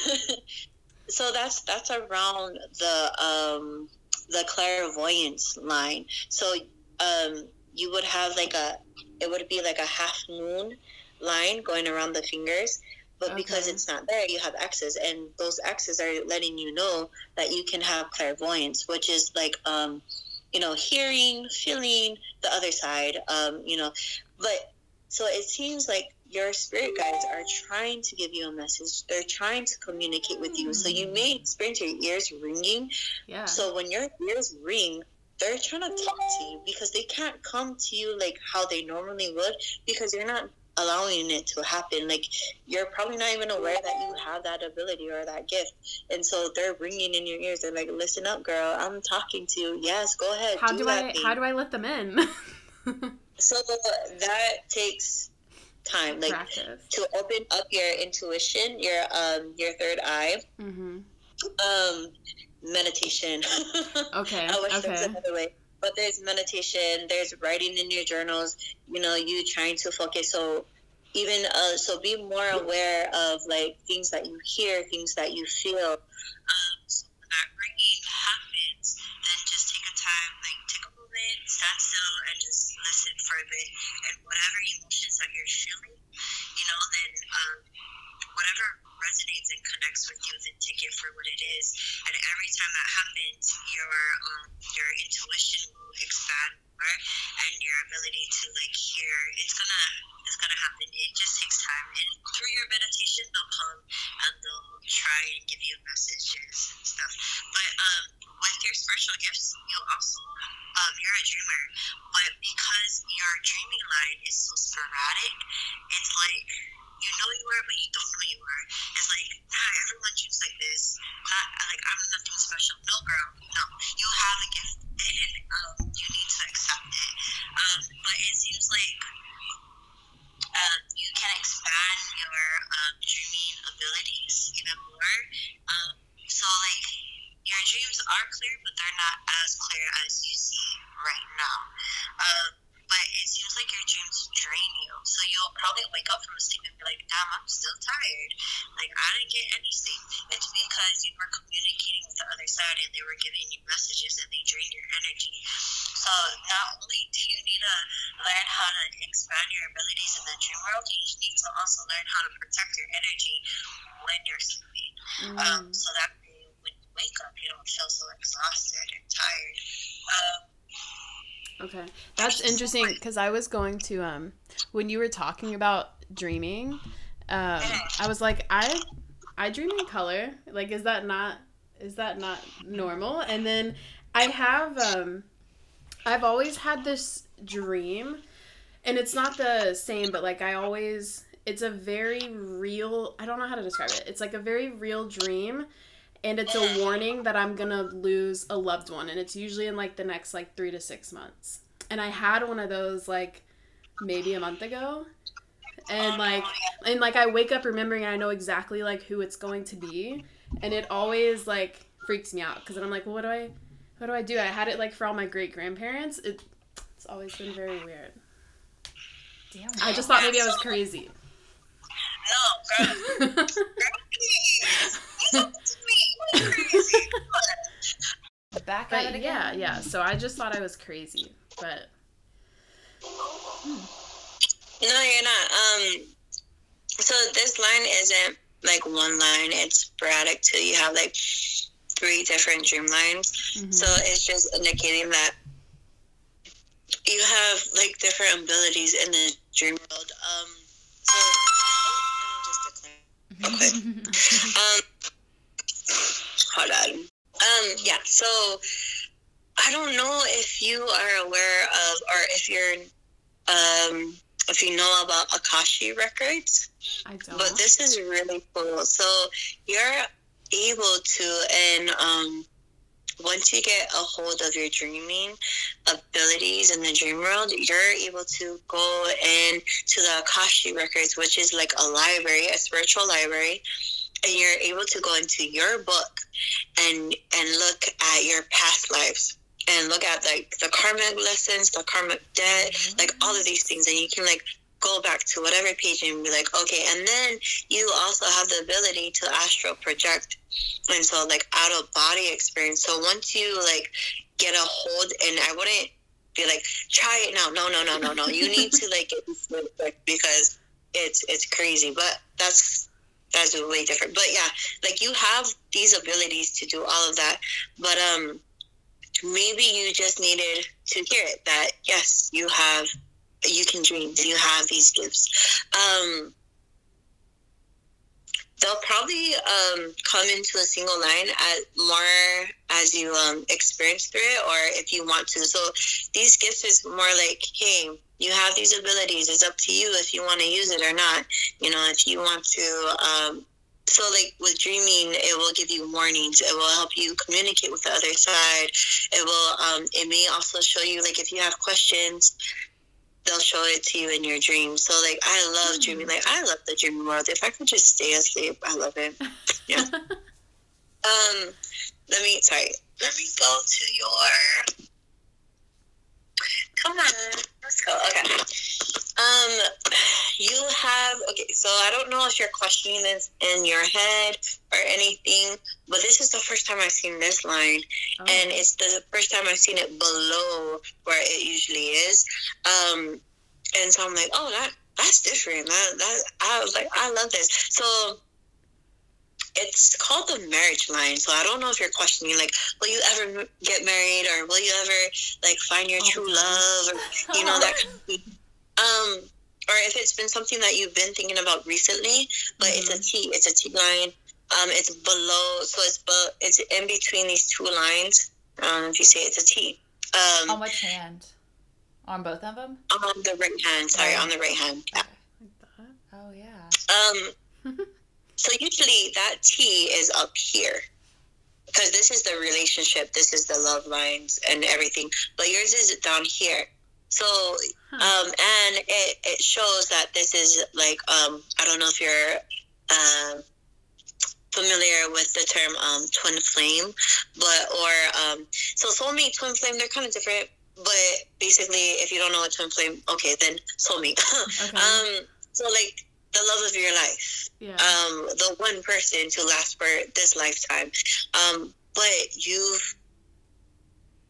so that's that's around the um, the clairvoyance line. So um, you would have like a it would be like a half moon line going around the fingers. But because it's not there, you have X's, and those X's are letting you know that you can have clairvoyance, which is like, um, you know, hearing, feeling the other side, um, you know. But so it seems like your spirit guides are trying to give you a message. They're trying to communicate with you. So you may experience your ears ringing, Yeah. so when your ears ring, they're trying to talk to you because they can't come to you like how they normally would because you're not allowing it to happen. Like you're probably not even aware that you have that ability or that gift, and so they're ringing in your ears. They're like, "Listen up, girl. I'm talking to you. Yes, go ahead. how do, do I thing." how do I let them in? so that takes time, like Practice. to open up your intuition, your um your third eye. Mm-hmm. Um, meditation. Okay. I wish there was okay. another way. But there's meditation, there's writing in your journals, you know, you trying to focus. So even uh, so be more aware of like things that you hear, things that you feel. Um, so when that ringing happens, then just take a time, like take a moment, stand still, and just listen for a bit. And whatever emotions that you're feeling, you know, then um, whatever resonates and connects with you, then take it for what it is. And every time that happens, your um, your intuition will expand more, and your ability to like hear it's gonna it's gonna happen. It just takes time, and through your meditation, they'll come and they'll try and give you messages and stuff. But um, with your spiritual gifts, you also um, you're a dreamer, but because your dreaming line is so sporadic, it's like you know you are, but you don't know you are. It's like, nah, everyone dreams like this. Not like I'm nothing special. um, dreaming abilities even more. Um, so, like, your dreams are clear, but they're not as clear as you see right now. Um, but it seems like your dreams drain you. So you'll probably wake up from a sleep and be like, damn, I'm still tired. Like, I didn't get any sleep. It's because you were communicating with the other side and they were giving you messages and they drain your energy. So not only do you need to learn how to expand your abilities in the dream world, you need to also learn how to protect your energy when you're sleeping. Mm. Um, so that way when you wake up, you don't feel so exhausted and tired. Um, Okay, that's interesting because I was going to um when you were talking about dreaming, um I was like I I dream in color. Like, is that not is that not normal? And then I have um I've always had this dream, and it's not the same, but like I always it's a very real. I don't know how to describe it. It's like a very real dream. And it's a warning that I'm gonna lose a loved one, and it's usually in like the next like three to six months and I had one of those like maybe a month ago. And like and like I wake up remembering and I know exactly like who it's going to be and it always like freaks me out because then I'm like, well, what do I what do I do? I had it like for all my great grandparents. It, it's always been very weird. Damn. I just thought maybe I was crazy. no, girl, girl, please. You talking to me. You crazy. Back at it but again. yeah, yeah. So I just thought I was crazy, but No, you're not. Um, so this line isn't like one line; it's sporadic too. You have like three different dream lines, mhm. so it's just indicating that you have like different abilities in the dream world. Um, so let just declare. Okay. Um, hold on. Um, yeah. So I don't know if you are aware of, or if you're, um, if you know about Akashic records. I don't. But this is really cool. So you're able to, and um, once you get a hold of your dreaming abilities in the dream world, you're able to go in to the Akashic records, which is like a library, a spiritual library, and you're able to go into your book and and look at your past lives and look at like the karmic lessons, the karmic debt, like all of these things, and you can like go back to whatever page and be like, okay, and then you also have the ability to astral project, and so like out of body experience. So once you like get a hold, and I wouldn't be like, try it now. No, no, no, no, no. You need to like get this really quick because it's it's crazy. But that's that's a way different. But yeah, like you have these abilities to do all of that, but um maybe you just needed to hear it that yes you have you can dream you have these gifts. Um they'll probably um, come into a single line at more as you um, experience through it or if you want to. So these gifts is more like hey you have these abilities. It's up to you if you want to use it or not. You know if you want to um, so like with dreaming it will give you warnings. It will help you communicate with the other side. It will um it may also show you like if you have questions they'll show it to you in your dreams so like i love dreaming. Like i love the dreaming world. If i could just stay asleep i love it. Yeah. Um let me sorry. Let me go to your come on. Let's go. Okay. Um you have okay so i don't know if you're questioning this in your head or anything but this is the first time i've seen this line. Oh. and it's the first time i've seen it below where it usually is. Um and so i'm like oh that that's different. That, that i was like i love this. So it's called the marriage line so i don't know if you're questioning like will you ever get married or will you ever like find your All true time. love or you know that kind of thing. um or if it's been something that you've been thinking about recently but it's a t it's a t line um it's below so it's bu- it's in between these two lines um if you say it's a t um On which hand? On both of them? on the right hand sorry on the right hand yeah. Like that. Oh yeah. um so usually that t is up here because this is the relationship this is the love lines and everything but yours is down here So, um, and it, it shows that this is like, um, I don't know if you're uh, familiar with the term um, twin flame, but, or, um, so soulmate, twin flame, they're kind of different. But basically, if you don't know what twin flame, okay, then soulmate. Okay. um, so, like, the love of your life, yeah. um, the one person to last for this lifetime. Um, but you've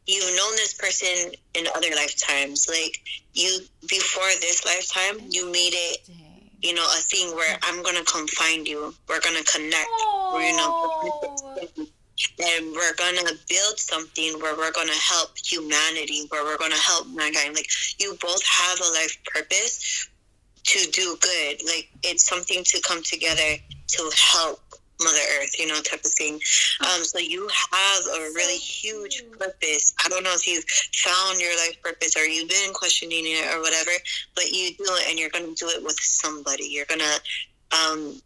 you've known this person in other lifetimes. Like you before this lifetime, you made it, you know, a thing where I'm gonna come find you. We're gonna connect. We're Oh. gonna and we're gonna build something where we're gonna help humanity, where we're gonna help mankind. Like you both have a life purpose to do good. Like it's something to come together to help Mother Earth, you know, type of thing. Um, so you have a really huge purpose. I don't know if you've found your life purpose or you've been questioning it or whatever, but you do it and you're gonna do it with somebody. You're gonna um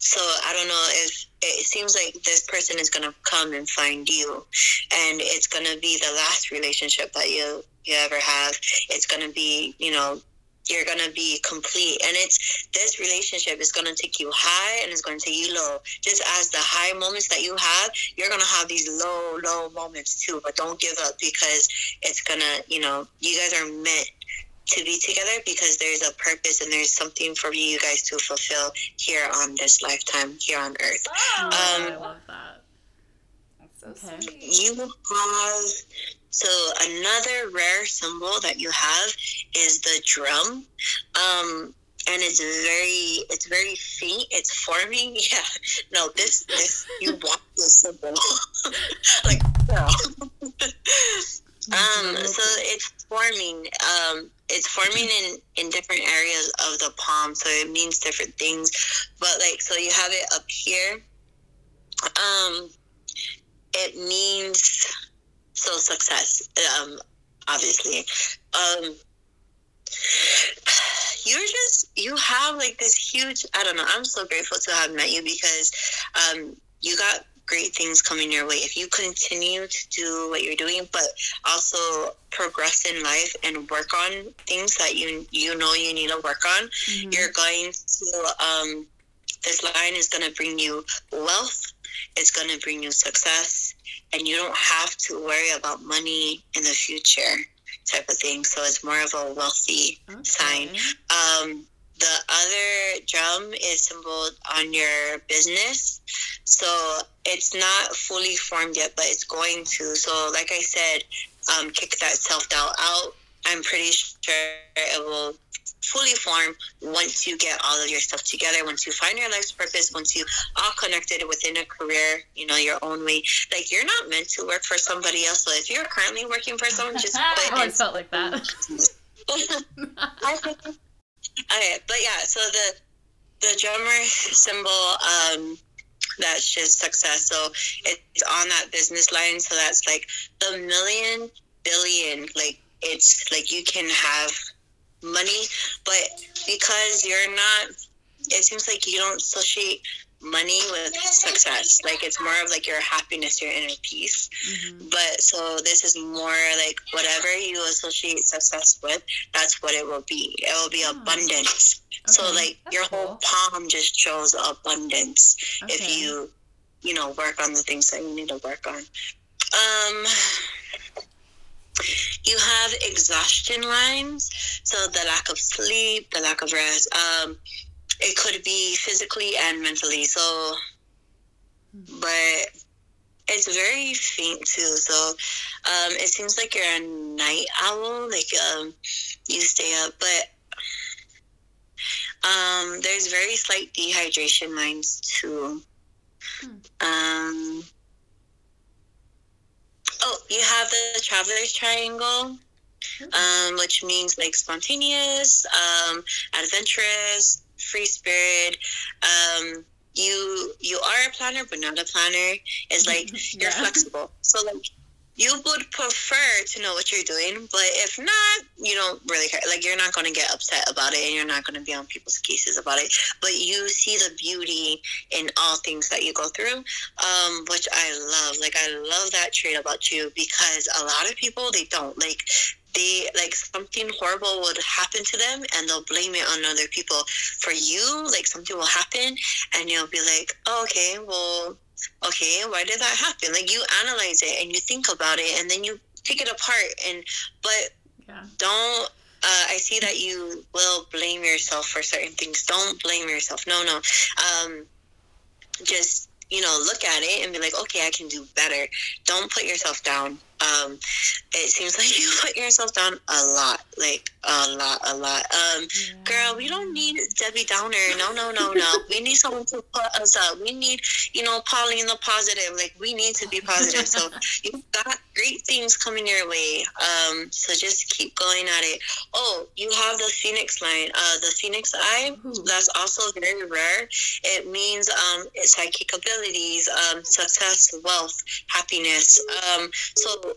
so I don't know if it seems like this person is gonna come and find you, and it's gonna be the last relationship that you you ever have. It's gonna be you know you're gonna be complete, and it's this relationship is gonna take you high and it's gonna take you low. Just as the high moments that you have, you're gonna have these low low moments too. But don't give up because it's gonna you know you guys are meant to be together because there's a purpose and there's something for you guys to fulfill here on this lifetime here on earth Oh, um, I love that. That's so Okay. sweet. you have so another rare symbol that you have is the drum um and it's very it's very faint it's forming yeah no this this you want this symbol like no. Um, so it's forming. Um, it's forming in in different areas of the palm, so it means different things. But like, so you have it up here. Um, it means so success. Um, obviously. Um, you're just you have like this huge. I don't know. I'm so grateful to have met you because um, you got great things coming your way if you continue to do what you're doing but also progress in life and work on things that you you know you need to work on Mhm. you're going to um this line is going to bring you wealth it's going to bring you success and you don't have to worry about money in the future type of thing so it's more of a wealthy sign. Um, the other drum is symboled on your business. So it's not fully formed yet, but it's going to. So, like I said, um, kick that self doubt out. I'm pretty sure it will fully form once you get all of your stuff together, once you find your life's purpose, once you all connected within a career, you know, your own way. Like, you're not meant to work for somebody else. So, if you're currently working for someone, just I quit always and felt like that. I. Okay, but yeah, so the the drummer symbol, um, that's just success. So it's on that business line. So that's like the million billion. Like it's like you can have money, but because you're not, it seems like you don't associate money with success. Like it's more of like your happiness, your inner peace. Mhm. But so this is more like whatever you associate success with, that's what it will be. It will be Oh. abundance. So like That's your whole cool. palm just shows abundance if you, you know, work on the things that you need to work on. Um you have exhaustion lines, so the lack of sleep, the lack of rest. Um, it could be physically and mentally. So, but it's very faint too. So, um, it seems like you're a night owl. Like, um, you stay up, but um, there's very slight dehydration lines too. Oh, you have the traveler's triangle um, which means like spontaneous, um, adventurous, free spirit. Um, you you are a planner, but not a planner. It's like you're Yeah. flexible. So like you would prefer to know what you're doing, but if not, you don't really care. Like you're not going to get upset about it, and you're not going to be on people's cases about it. But you see the beauty in all things that you go through, um, which I love. Like I love that trait about you because a lot of people they don't like they like something horrible would happen to them and they'll blame it on other people. For you, like something will happen and you'll be like, oh, okay, well, okay, why did that happen? Like you analyze it and you think about it and then you pick it apart and but Yeah. don't uh, I see that you will blame yourself for certain things. Don't blame yourself. No, no. Um, just you know, look at it and be like, okay, I can do better. Don't put yourself down. Um, it seems like you put yourself down a lot, like a lot, a lot. Um, girl, we don't need Debbie Downer. No, no, no, no. we need someone to put us up. We need, you know, Pauline the positive. Like we need to be positive. So you've got great things coming your way. Um, so just keep going at it. Oh, you have the Phoenix line. Uh, the Phoenix Eye. Ooh. That's also very rare. It means um, psychic abilities, um, success, wealth, happiness. Um, so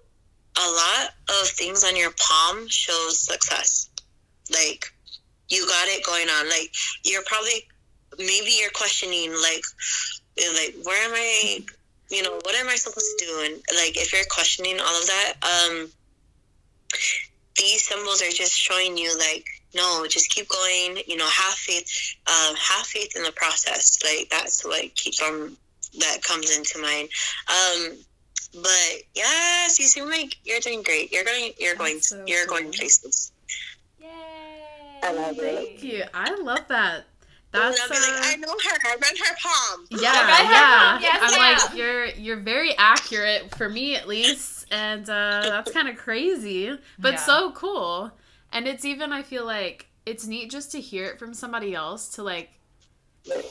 a lot of things on your palm shows success. Like you got it going on. Like you're probably maybe you're questioning like like where am I you know, what am I supposed to do? And like if you're questioning all of that, um these symbols are just showing you like no, just keep going, you know, have faith, um, have faith in the process. Like that's what keeps on that comes into mind. Um but yes, you seem like you're doing great. You're going you're going so you're going places. Yay! I love it. Thank you. I love that. And That's I'll be like, uh, I know her. I read her palm. Yeah, I read her yeah. palm. Yes, I'm ma'am. like you're you're very accurate for me at least, and uh, that's kind of crazy, but Yeah. so cool. And it's even I feel like it's neat just to hear it from somebody else to like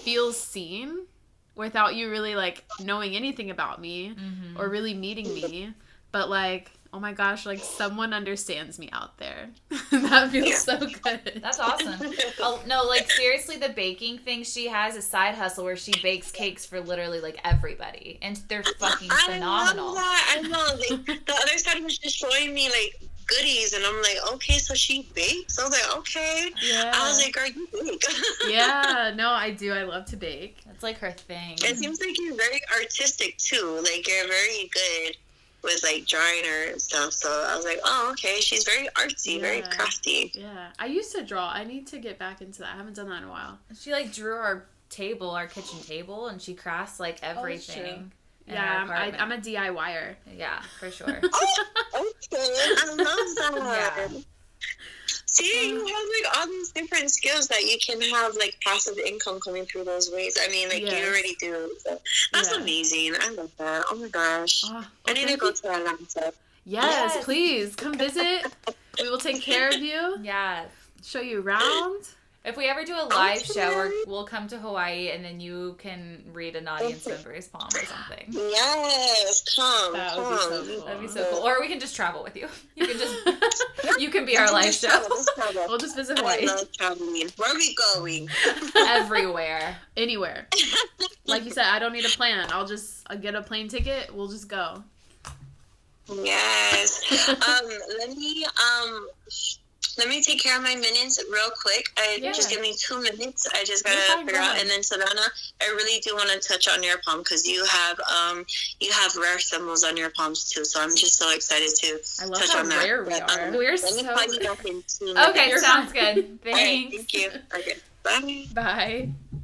feel seen without you really like knowing anything about me Mhm. or really meeting me, but like. Oh my gosh, like someone understands me out there. that feels Yeah. so good. That's awesome. Oh no, like seriously, the baking thing she has a side hustle where she bakes cakes for literally like everybody, and they're fucking phenomenal. I phenomenal. love that. I know. Like, the other side was just showing me like goodies, and I'm like, okay, so she bakes. I was like, okay. Yeah. I was like, girl, you bake. yeah, no, I do. I love to bake. That's like her thing. it seems like you're very artistic too. Like you're very good with like drawing or stuff. So I was like, oh, okay, she's very artsy, very Yeah. crafty. Yeah, I used to draw. I need to get back into that. I haven't done that in a while. She like drew our table, our kitchen table, and she crafts like oh, that's everything. in yeah, our I'm, I, apartment. I'm a DIYer. yeah, for sure. Oh, okay, I love that. Yeah. See, you um, have like all these different skills that you can have like passive income coming through those ways. I mean, like Yes. you already do. So that's Yeah. amazing. I love that. Oh my gosh. Oh, I need to go you. to Atlanta. Yes, Yes. please come visit. We will take care of you. yeah. Show you around. If we ever do a live show, or we'll come to Hawaii, and then you can read an audience member's palm or something. Yes, come, That would be come. so cool. That'd be so cool. Or we can just travel with you. You can just you can be our live show travel, travel. We'll just visit I Hawaii. love traveling. Where are we going? everywhere. Anywhere. Like you said, I don't need a plan. I'll just I'll get a plane ticket. We'll just go. Yes. um, let me um let me take care of my minutes real quick. I Yeah. just give me two minutes. I just gotta figure out. And then Savannah, I really do want to touch on your palm because you have um you have rare symbols on your palms too. So I'm just so excited to I love touch how on that. rare we But, are. um, We're so back minutes. Okay, sounds good. All right, Thanks. thank you. Okay. Bye. Bye.